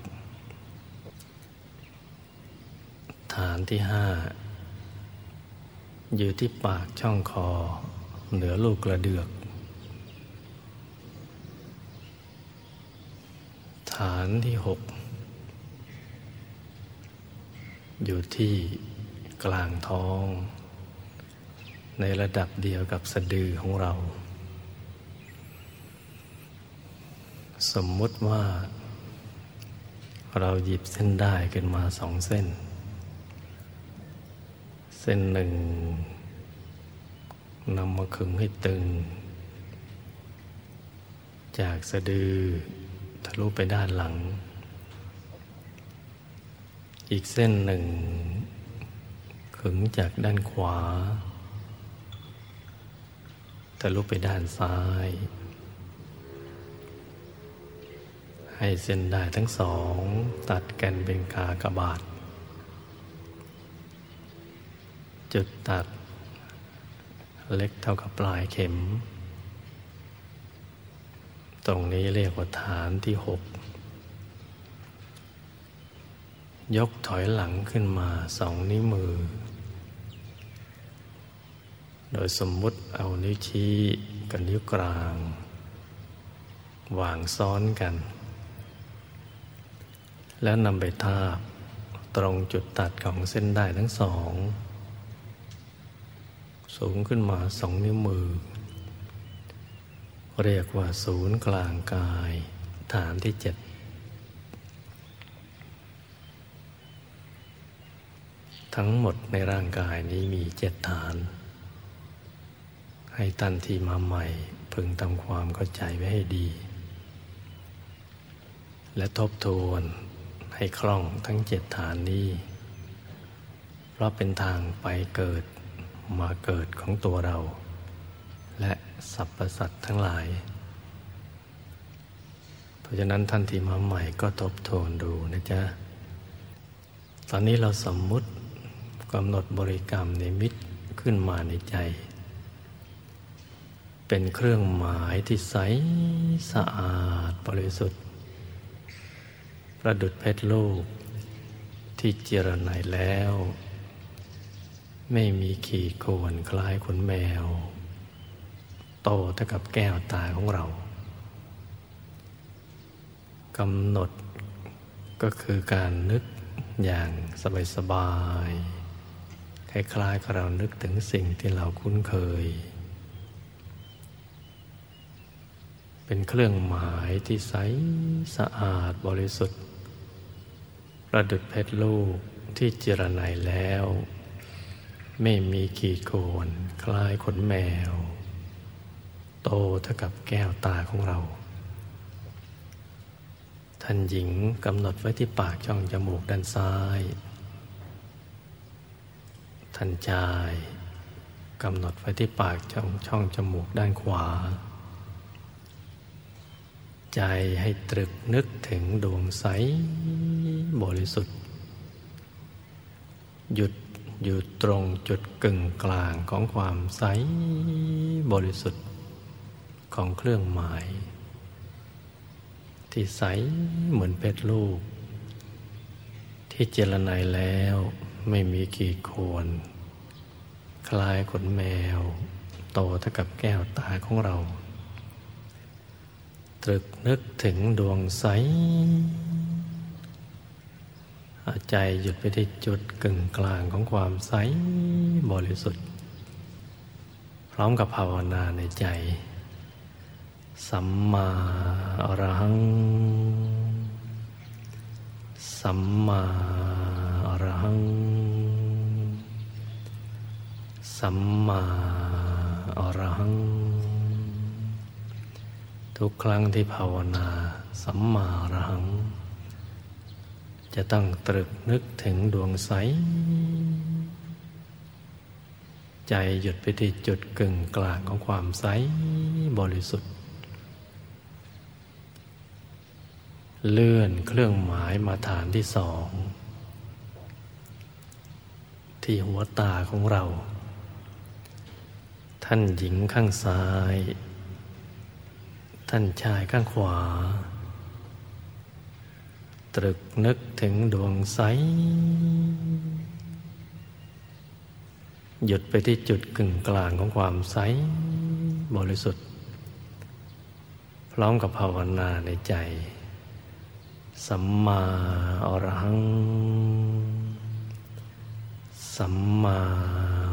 A: ฐานที่ห้าอยู่ที่ปากช่องคอ เหนือลูกกระเดือก ฐานที่หกอยู่ที่กลางท้อง ในระดับเดียวกับสะดือของเรา สมมุติว่า เราหยิบเส้นได้ขึ้นมาสองเส้น เส้นหนึ่งนำมาขึงให้ตึง จากสะดือ ลุไปด้านหลัง อีกเส้นหนึ่ง ขึงจากด้านขวาทะลุไปด้านซ้าย ให้เส้นได้ทั้งสอง ตัดกันเป็นกากบาท จุดตัดเล็กเท่ากับปลายเข็ม ตรงนี้เรียกว่าฐานที่หกยกถอยหลังขึ้นมาสองนิ้วมือ โดยสมมุติเอานิ้วชี้กับนิ้วกลางวางซ้อนกัน แล้วนำไปทาบตรงจุดตัดของเส้นได้ทั้งสอง สูงขึ้นมาสองนิ้วมือ เรียกว่าศูนย์กลางกายฐานที่เจ็ดทั้งหมดในร่างกายนี้มีเจ็ดฐาน ให้ตันที่มาใหม่ พึงทำความเข้าใจไว้ให้ดี และทบทวนให้คล่องทั้งเจ็ดฐานนี้ เพราะเป็นทางไปเกิดมาเกิดของตัวเรา และ สรรพสัตว์ทั้งหลาย เพราะฉะนั้นท่านที่มาใหม่ก็ทบทวนดูนะจ๊ะ ตอนนี้เราสมมุติกำหนดบริกรรมในมิตขึ้นมาในใจ เป็นเครื่องหมายที่ใสสะอาดบริสุทธิ์ ประดุดเพชรลูกที่เจรไนแล้ว ไม่มีขีดข่วนคล้ายขนแมว โตเท่ากับแก้วตาของเรากำหนดก็คือการนึกอย่างสบายๆคล้ายๆกับเรานึกถึงสิ่งที่เราคุ้นเคย เป็นเครื่องหมายที่ใสสะอาดบริสุทธิ์ ประดุดเพชรลูกที่เจรไนแล้ว ไม่มีขีดโคนคล้ายขนแมว โตเท่ากับแก้วตาของเรา ท่านหญิงกำหนดไว้ที่ปากช่องจมูกด้านซ้าย ท่านชายกำหนดไว้ที่ปากช่องช่องจมูกด้านขวา ใจให้ตรึกนึกถึงดวงใสบริสุทธิ์ หยุดอยู่ตรงจุดกึ่งกลางของความใสบริสุทธิ์ ของเครื่องหมาย ที่ใสเหมือนเพชรลูก ที่เจรไนแล้วไม่มีขีดข่วนคล้ายขนแมว โตเท่ากับแก้วตาของเรา ตรึกนึกถึงดวงใสใจหยุดไปที่จุดกึ่งกลางของความใสบริสุทธิ์ พร้อมกับภาวนาในใจ สัมมาอรหัง สัมมาอรหัง สัมมาอรหัง ทุกครั้งที่ภาวนา สัมมาอรหัง จะต้องตรึกนึกถึงดวงใส ใจหยุดไปที่จุดกึ่งกลางของความใสบริสุทธิ์ เลื่อนเครื่องหมายมาฐานที่สอง ที่หัวตาของเรา ท่านหญิงข้างซ้าย ท่านชายข้างขวา ตรึกนึกถึงดวงใส หยุดไปที่จุดกึ่งกลางของความใส บริสุทธิ์ พร้อมกับภาวนาในใจ สัมมาอรหัง สัมมา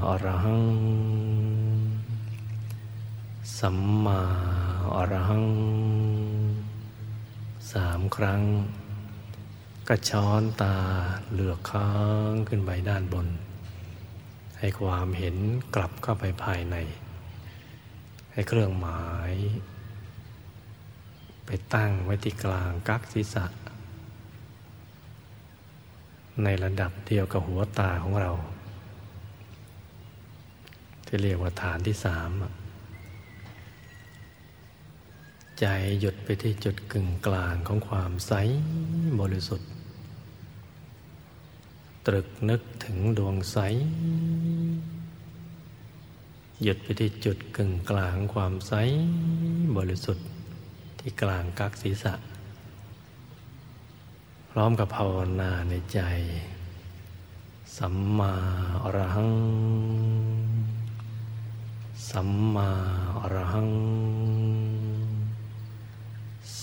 A: อรหัง สัมมาอรหัง สามครั้ง กระช้อนตาเหลือกค้างขึ้นไปด้านบน ให้ความเห็นกลับเข้าไปภายใน ให้เครื่องหมาย ไปตั้งไว้ที่กลางกักศีรษะ ในระดับเดียวกับหัวตาของเรา ที่เรียกว่าฐานที่สามใจหยุดไปที่จุดกึ่งกลางของความใสบริสุทธิ์ ตรึกนึกถึงดวงใส หยุดไปที่จุดกึ่งกลางความใสบริสุทธิ์ที่กลางกักศีรษะ พร้อมกับภาวนาในใจ สัมมาอรหัง สัมมาอรหัง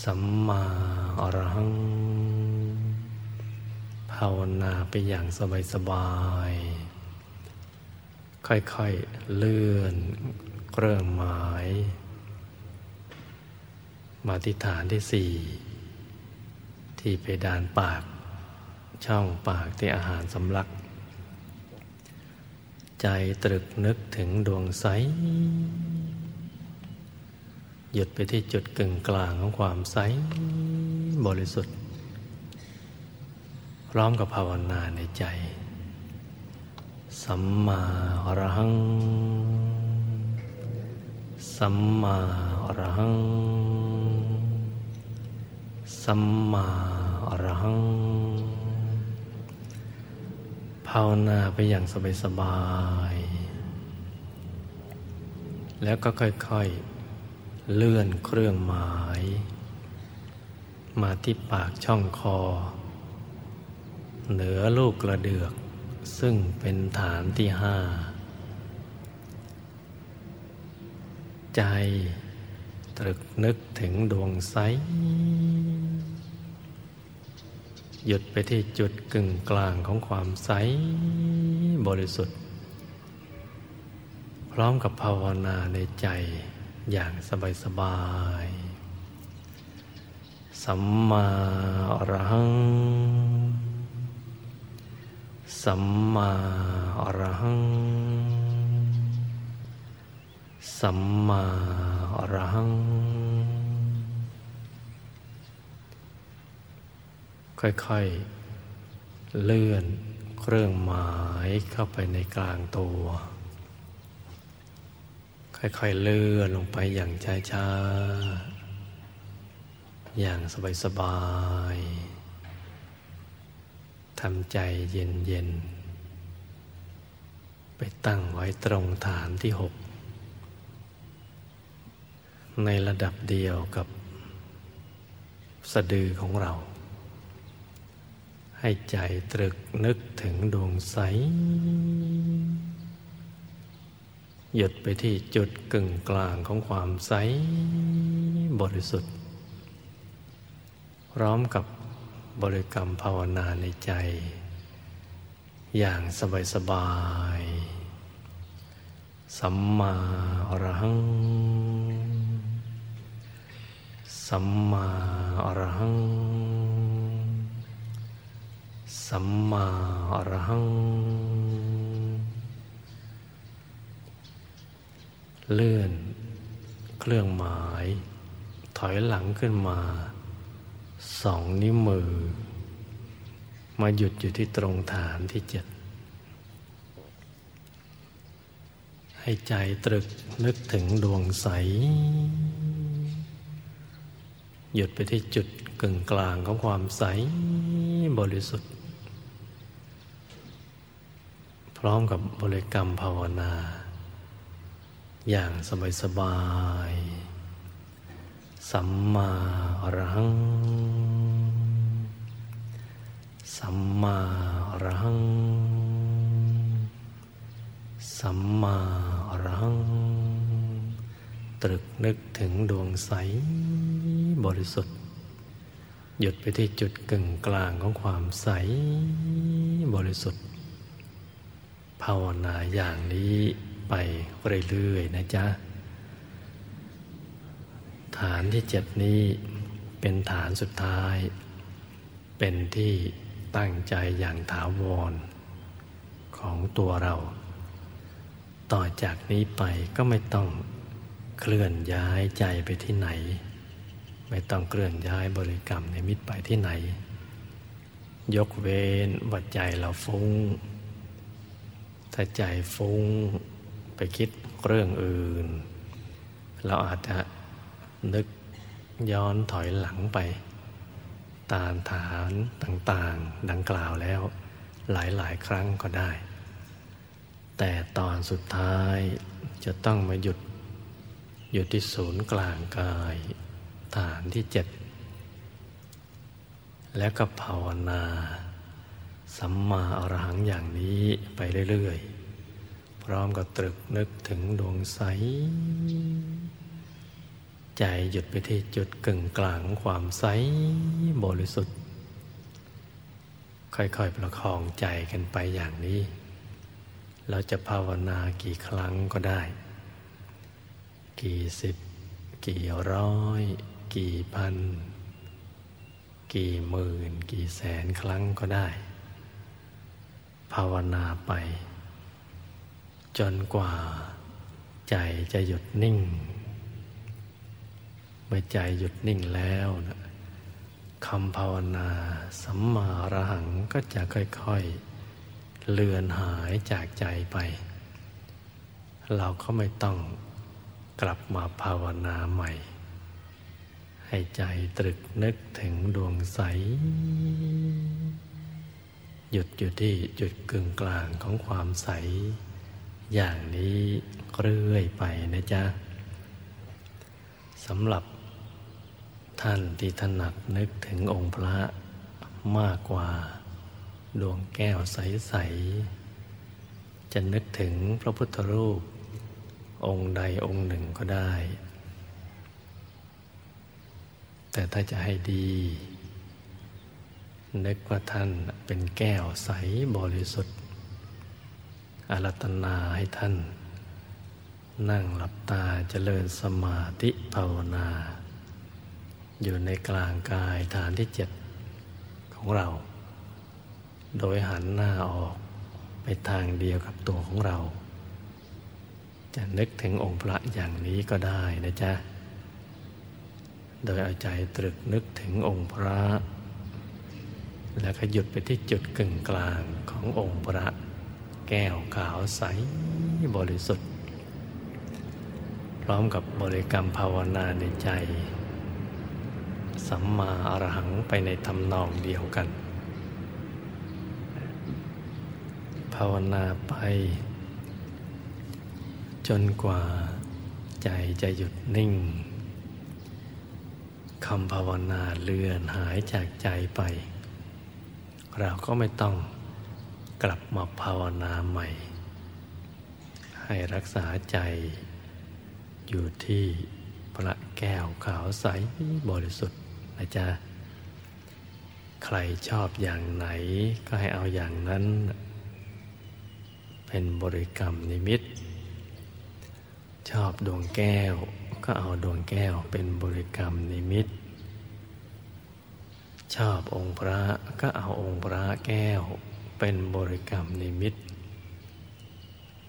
A: สัมมาอรหัง ภาวนาไปอย่างสบายๆค่อยๆเลื่อนเครื่องหมาย มาที่ฐานที่สี่ ที่เพดานปาก ช่องปากที่อาหารสำลัก ใจตรึกนึกถึงดวงใส หยุดไปที่จุดกึ่งกลางของความใส บริสุทธิ์ พร้อมกับภาวนาในใจ สัมมาอรหัง สัมมาอรหัง สัมมาอรหังภาวนาไปอย่างสบายๆแล้วก็ค่อยๆ เลื่อนเครื่องหมาย มาที่ปากช่องคอ เหนือลูกกระเดือก ซึ่งเป็นฐานที่ห้า ใจตรึกนึกถึงดวงใส หยุดไปที่จุดกึ่งกลางของความใสบริสุทธิ์ พร้อมกับภาวนาในใจอย่างสบายๆสัมมาอรหัง สัมมาอรหัง สัมมาอรหัง ค่อยๆ เลื่อนเครื่องหมายเข้าไปในกลางตัว ค่อยๆ เลื่อนลงไปอย่างช้าๆ อย่างสบายๆทำใจเย็นๆ ไปตั้งไว้ตรงฐานที่หกในระดับเดียวกับสะดือของเรา ให้ใจตรึกนึกถึงดวงใส หยุดไปที่จุดกึ่งกลางของความใส บริสุทธิ์ พร้อมกับบริกรรมภาวนาในใจ อย่างสบายๆสัมมาอรหัง สัมมาอรหัง สัมมาอรหัง เลื่อน เครื่องหมาย ถอยหลังขึ้นมา สองนิ้วมือ มาหยุดอยู่ที่ตรงฐานที่เจ็ด ให้ใจตรึกนึกถึงดวงใส หยุดไปที่จุดกึ่งกลางของความใสบริสุทธิ์ พร้อมกับบริกรรมภาวนา อย่างสบายสบายสัมมาอรหัง สัมมาอรหัง สัมมาอรหัง ตรึกนึกถึงดวงใสบริสุทธิ์ หยุดไปที่จุดกึ่งกลางของความใสบริสุทธิ์ ภาวนาอย่างนี้ไปเรื่อยๆนะจ๊ะ ฐานที่เจ็ดนี้เป็นฐานสุดท้าย เป็นที่ตั้งใจอย่างถาวร ของตัวเรา ต่อจากนี้ไปก็ไม่ต้องเคลื่อนย้ายใจไปที่ไหน ไม่ต้องเคลื่อนย้ายบริกรรมในมิตรไปที่ไหน ยกเว้นว่าใจเราฟุ้ง ถ้าใจฟุ้งไปคิดเรื่องอื่น เราอาจจะนึกย้อนถอยหลังไป ตามฐานต่างๆ ดังกล่าวแล้วหลายๆ ครั้งก็ได้ แต่ตอนสุดท้ายจะต้องมาหยุดอยู่ที่ศูนย์กลางกาย ฐานที่เจ็ดแล้วก็ภาวนา สัมมาอรหังอย่างนี้ไปเรื่อย ๆ ร้อมกับตรึกนึกถึงดวงใส ใจหยุดไปที่จุดกึ่งกลางของความใสบริสุทธิ์ ค่อยๆประคองใจกันไปอย่างนี้ เราจะภาวนากี่ครั้งก็ได้ กี่สิบ กี่ร้อย กี่พัน กี่หมื่น กี่แสนครั้งก็ได้ ภาวนาไป จนกว่าใจจะหยุดนิ่ง เมื่อใจหยุดนิ่งแล้วนะคำภาวนาสัมมาระหังก็จะค่อยๆ เลือนหายจากใจไป เราก็ไม่ต้องกลับมาภาวนาใหม่ ให้ใจตรึกนึกถึงดวงใส หยุดอยู่ที่จุดกึ่งกลางของความใส อย่างนี้เรื่อยไปนะจ๊ะสำหรับท่านที่ถนัดนึกถึงองค์พระมากกว่าดวงแก้วใส ๆ จะนึกถึงพระพุทธรูป องค์ใดองค์หนึ่งก็ได้ แต่ถ้าจะให้ดี นึกว่าท่านเป็นแก้วใสบริสุทธิ์ อารัตนาให้ท่าน นั่งหลับตาเจริญสมาธิภาวนา อยู่ในกลางกายฐานที่เจ็ดของเรา โดยหันหน้าออกไปทางเดียวกับตัวของเรา จะนึกถึงองค์พระอย่างนี้ก็ได้นะจ๊ะ โดยเอาใจตรึกนึกถึงองค์พระ แล้วก็หยุดไปที่จุดกึ่งกลางขององค์พระ แก้วขาวใสบริสุทธิ์ พร้อมกับบริกรรมภาวนาในใจ สัมมาอรหังไปในทำนองเดียวกัน ภาวนาไป จนกว่าใจจะหยุดนิ่งคำภาวนาเลือนหายจากใจไป เราก็ไม่ต้อง กลับมาภาวนาใหม่ ให้รักษาใจอยู่ที่พระแก้วขาวใสบริสุทธิ์นะจ๊ะ ใครชอบอย่างไหนก็ให้เอาอย่างนั้น เป็นบริกรรมนิมิต ชอบดวงแก้วก็เอาดวงแก้วเป็นบริกรรมนิมิต ชอบองค์พระก็เอาองค์พระแก้ว เป็นบริกรรมนิมิต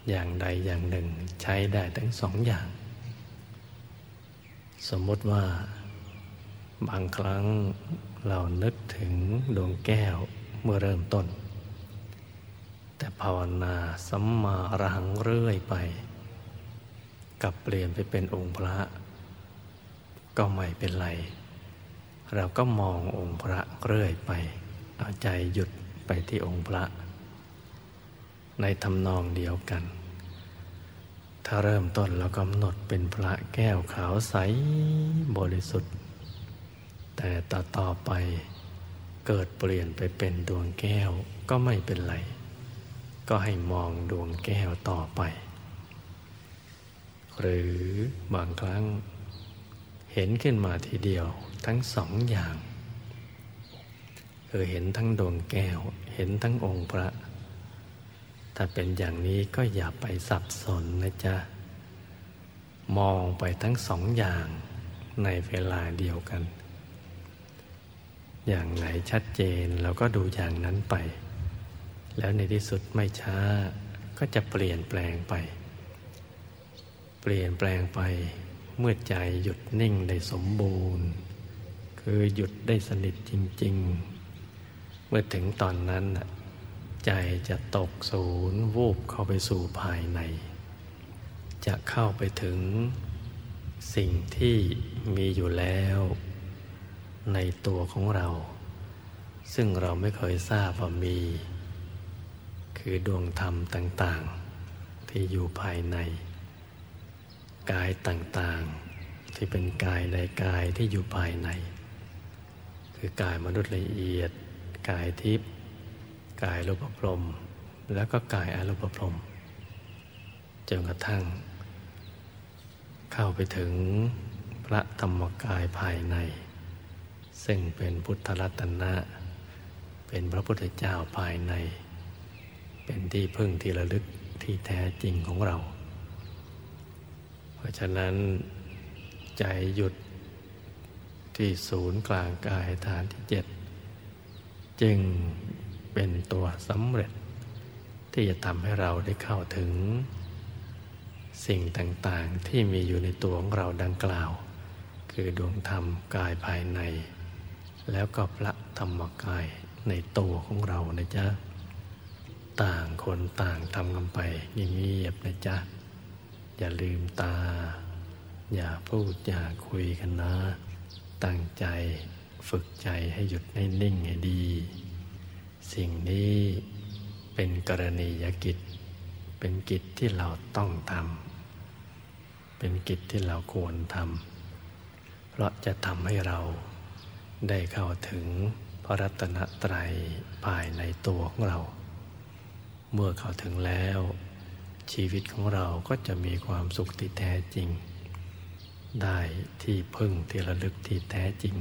A: อย่างใดอย่างหนึ่งใช้ได้ทั้งสองอย่าง สมมติว่า บางครั้งเรานึกถึงดวงแก้วเมื่อเริ่มต้น แต่ภาวนาสัมมาอรหังเรื่อยไป กับเปลี่ยนไปเป็นองค์พระ ก็ไม่เป็นไร เราก็มององค์พระเรื่อยไป เอาใจหยุด ไปที่องค์พระ ในทำนองเดียวกัน ถ้าเริ่มต้นเรากำหนดเป็นพระแก้วขาวใสบริสุทธิ์ แต่ต่อต่อไปเกิดเปลี่ยนไปเป็นดวงแก้วก็ไม่เป็นไร ก็ให้มองดวงแก้วต่อไป หรือบางครั้งเห็นขึ้นมาทีเดียวทั้งสองอย่างคือเห็นทั้งดวงแก้ว เห็นทั้งองค์พระ ถ้าเป็นอย่างนี้ก็อย่าไปสับสนนะจ๊ะ มองไปทั้งสองอย่างในเวลาเดียวกัน อย่างไหนชัดเจนเราก็ดูอย่างนั้นไป แล้วในที่สุดไม่ช้าก็จะเปลี่ยนแปลงไป เปลี่ยนแปลงไปเมื่อใจหยุดนิ่งได้สมบูรณ์ คือหยุดได้สนิทจริง ๆ เมื่อถึงตอนนั้นใจจะตกศูนย์วูบเข้าไปสู่ภายใน จะเข้าไปถึงสิ่งที่มีอยู่แล้ว ในตัวของเรา ซึ่งเราไม่เคยทราบว่ามี คือดวงธรรมต่างๆ ที่อยู่ภายใน กายต่างๆ ที่เป็นกายในกายที่อยู่ภายใน คือกายมนุษย์ละเอียด กายทิพย์กายรูปพรม แล้วก็กายอารูปพรมจนกระทั่ง เข้าไปถึงพระธรรมกายภายใน ซึ่งเป็นพุทธรัตนะ เป็นพระพุทธเจ้าภายใน เป็นที่พึ่งที่ระลึกที่แท้จริงของเรา เพราะฉะนั้นใจหยุดที่ที่ศูนย์กลางกายฐานที่เจ็ด จึงเป็นตัวสำเร็จ ที่จะทำให้เราได้เข้าถึง สิ่งต่างๆที่มีอยู่ในตัวของเราดังกล่าว คือดวงธรรมกายภายใน แล้วก็พระธรรมกายในตัวของเรานะจ๊ะ ต่างคนต่างทำกันไปเงียบๆนะจ๊ะ อย่าลืมตา อย่าพูดอย่าคุยกันนะ ตั้งใจ ฝึกใจให้หยุดให้นิ่งให้ดี สิ่งนี้เป็นกรณียกิจ เป็นกิจที่เราต้องทำเป็นกิจที่เราควรทำเพราะจะทำให้เราได้เข้าถึงพระรัตนตรัยภายในตัวของเรา เมื่อเข้าถึงแล้ว ชีวิตของเราก็จะมีความสุขที่แท้จริง ได้ที่พึ่งที่ระลึกที่แท้จริง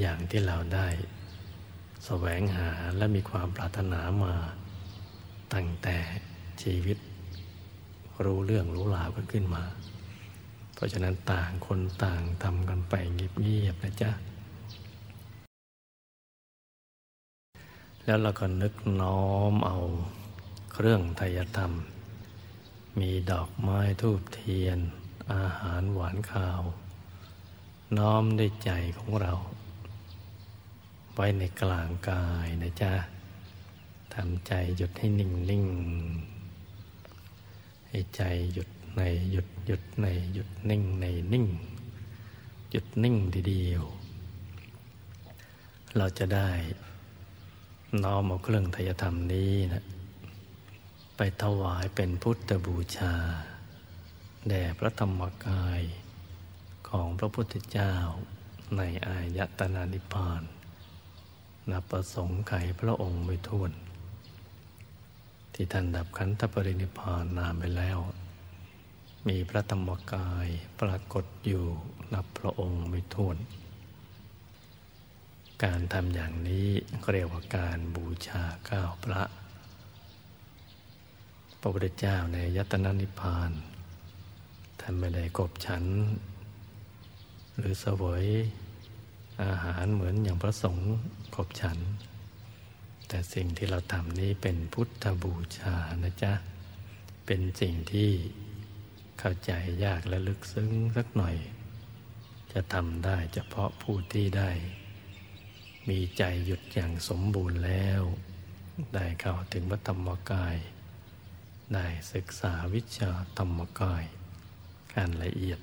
A: อย่างที่เราได้สแสวงหาและมีความปรารถนามาตั้งแต่ชีวิต รู้เรื่องรู้ราวกันขึ้นมา เพราะฉะนั้นต่างคนต่างทำกันไปเงียบๆนะจ๊ะ แล้วเราก็นึกน้อมเอาเครื่องไทยธรรม มีดอกไม้ทูบเทียน อาหารหวานข้าว น้อมด้วยใจของเรา ไว้ในกลางกายนะจ๊ะทำใจหยุดให้นิ่งนิ่งให้ใจหยุดในหยุดหยุดในหยุดนิ่งในนิ่ง หยุดนิ่งทีเดียว เราจะได้น้อมเอาเครื่องทยธรรมนี้นะไปถวายเป็นพุทธบูชา แด่พระธรรมกายของพระพุทธเจ้าในอายตนานิพพาน นับประสงค์ไขพระองค์ไม่ท้วน ที่ท่านดับขันธปรินิพานนานไปแล้ว มีพระธรรมกายปรากฏอยู่นับพระองค์ไม่ท้วน การทำอย่างนี้เรียกว่าการบูชาข้าวพระ พระพุทธเจ้าในยตนานิพพาน ท่านไม่ได้กบฉัน หรือเสวยอาหารเหมือนอย่างพระสงฆ์ กบฉัน แต่สิ่งที่เราทำนี้เป็นพุทธบูชานะจ๊ะ เป็นสิ่งที่เข้าใจยากและลึกซึ้งสักหน่อย จะทำได้เฉพาะผู้ที่ได้ มีใจหยุดอย่างสมบูรณ์แล้ว ได้เข้าถึงพระธรรมกาย ได้ศึกษาวิชาธรรมกายการละเอียด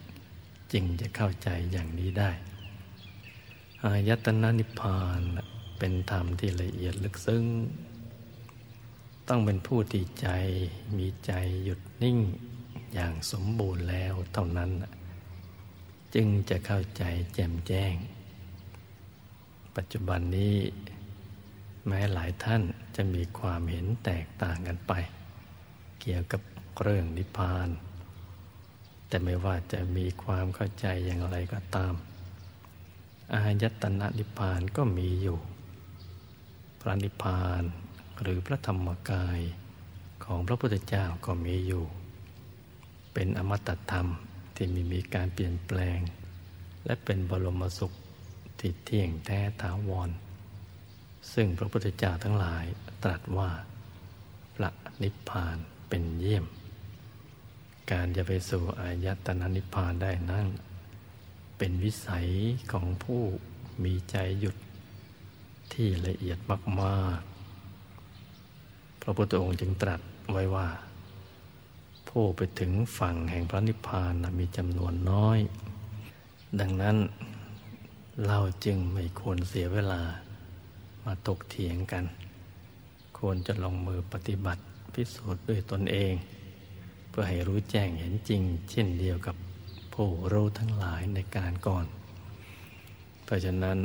A: จึงจะเข้าใจอย่างนี้ได้ อายตนะนิพพาน เป็นธรรมที่ละเอียดลึกซึ้ง ต้องเป็นผู้ที่ใจมีใจหยุดนิ่งอย่างสมบูรณ์แล้วเท่านั้น จึงจะเข้าใจแจ่มแจ้ง ปัจจุบันนี้ แม้หลายท่านจะมีความเห็นแตกต่างกันไป เกี่ยวกับเรื่องนิพพาน แต่ไม่ว่าจะมีความเข้าใจอย่างไรก็ตาม อายตนะนิพพานก็มีอยู่ พระนิพพานหรือพระธรรมกายของพระพุทธเจ้าก็มีอยู่ เป็นอมตะธรรมที่มีมีการเปลี่ยนแปลง และเป็นบรมสุขที่เที่ยงแท้ถาวร ซึ่งพระพุทธเจ้าทั้งหลายตรัสว่าพระนิพพานเป็นเยี่ยม การจะไปสู่อายตนะนิพพานได้นั่นเป็นวิสัยของผู้มีใจหยุด ที่ละเอียดมากๆ พระพุทธองค์จึงตรัสไว้ว่า ผู้ไปถึงฝั่งแห่งพระนิพพานมีจำนวนน้อย ดังนั้นเราจึงไม่ควรเสียเวลามาตกเถียงกัน ควรจะลงมือปฏิบัติพิสูจน์ด้วยตนเอง เพื่อให้รู้แจ้งเห็นจริง เช่นเดียวกับผู้รู้ทั้งหลายในการก่อน เพราะฉะนั้น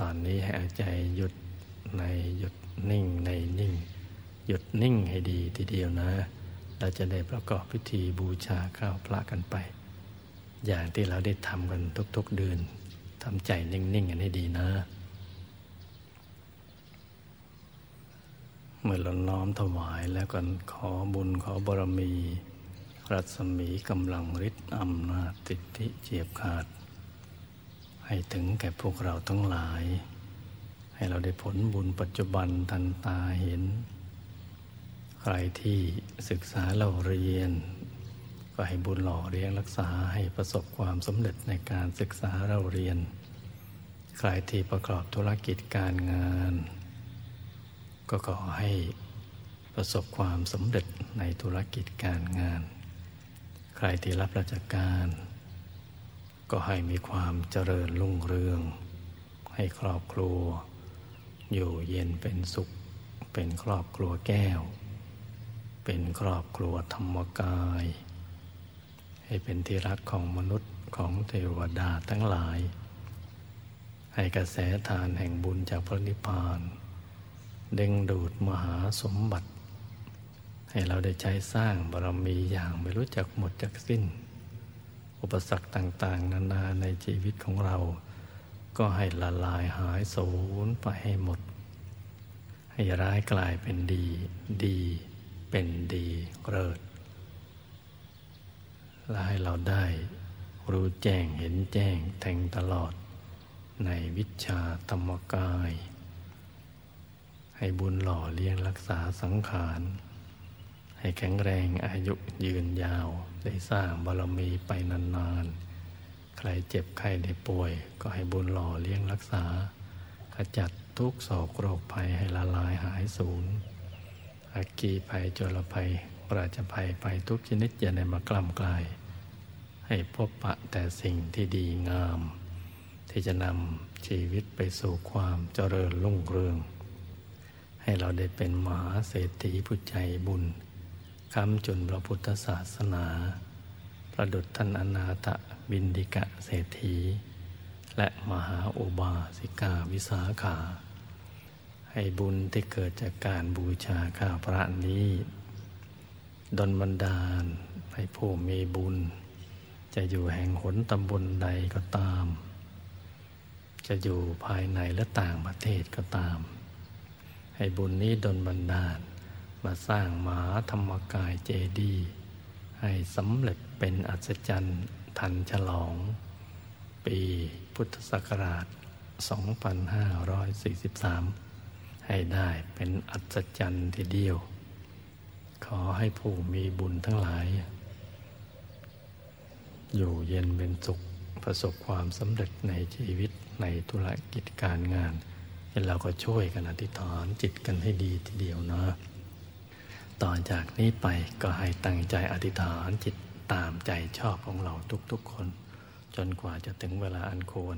A: ตอนนี้ให้อาใจหยุดในหยุดนิ่งในนิ่ง หยุดนิ่งให้ดีทีเดียวนะ เราจะได้ประกอบพิธีบูชาข้าวพระกันไป อย่างที่เราได้ทำกันทุกๆเดือนทำใจนิ่งๆกันให้ดีนะ เมื่อเราน้อมถวายแล้วก็ขอบุญขอบารมี รัศมีกำลังฤทธิ์อำนาจติทธิเจียบขาด ให้ถึงแก่พวกเราทั้งหลาย ให้เราได้ผลบุญปัจจุบันทันตาเห็น ใครที่ศึกษาเราเรียน ก็ให้บุญหล่อเลี้ยงรักษาให้ประสบความสำเร็จในการศึกษาเราเรียน ใครที่ประกอบธุรกิจการงาน ก็ขอให้ประสบความสำเร็จในธุรกิจการงาน ใครที่รับราชการ ก็ให้มีความเจริญรุ่งเรือง ให้ครอบครัว อยู่เย็นเป็นสุข เป็นครอบครัวแก้ว เป็นครอบครัวธรรมกาย ให้เป็นที่รักของมนุษย์ของเทวดาทั้งหลาย ให้กระแสทานแห่งบุญจากพระนิพพานเด้งดูดมหาสมบัติ ให้เราได้ใช้สร้างบารมีอย่างไม่รู้จักหมดจักสิ้น อุปสรรคต่าง ๆ นานาในชีวิตของเรา ก็ให้ละลายหายสูญไปให้หมด ให้ร้ายกลายเป็นดี ดีเป็นดีเลิศและให้เราได้รู้แจ้งเห็นแจ้งแทงตลอด ในวิชาธรรมกาย ให้บุญหล่อเลี้ยงรักษาสังขาร ให้แข็งแรงอายุยืนยาว ได้สร้างบารมีไปนานๆ ใครเจ็บใครได้ป่วย ก็ให้บุญหล่อเลี้ยงรักษา ขจัดทุกโศกโรคภัยให้ละลายหายสูญอากีภัยจลภัยปราชภัยไปทุกชนิดอย่าได้มากล้ำกลายให้พบปะแต่สิ่งที่ดีงาม ที่จะนำชีวิตไปสู่ความเจริญรุ่งเรือง ให้เราได้เป็นมหาเศรษฐีผู้ใจบุญ คำจุนพระพุทธศาสนา ประดุจท่านอนาถบินดิกะเศรษฐี และมหาอุบาสิกาวิสาขา ให้บุญที่เกิดจากการบูชาข้าพระนี้ดนบันดาลให้ผู้มีบุญ จะอยู่แห่งหนตำบลใดก็ตาม จะอยู่ภายในและต่างประเทศก็ตาม ให้บุญนี้ดนบันดาล มาสร้างมหาธรรมกายเจดีย์ให้สำเร็จเป็นอัศจรรย์ทันฉลอง ปีพุทธศักราช 2543 ให้ได้เป็นอัศจรรย์ทีเดียว ขอให้ผู้มีบุญทั้งหลาย อยู่เย็นเป็นสุขประสบความสำเร็จในชีวิตในธุรกิจการงานเราก็ช่วยกันอธิษฐานจิตกันให้ดีทีเดียวนะ ต่อจากนี้ไปก็ให้ตั้งใจอธิษฐานจิตตามใจชอบของเราทุกๆคน จนกว่าจะถึงเวลาอันควร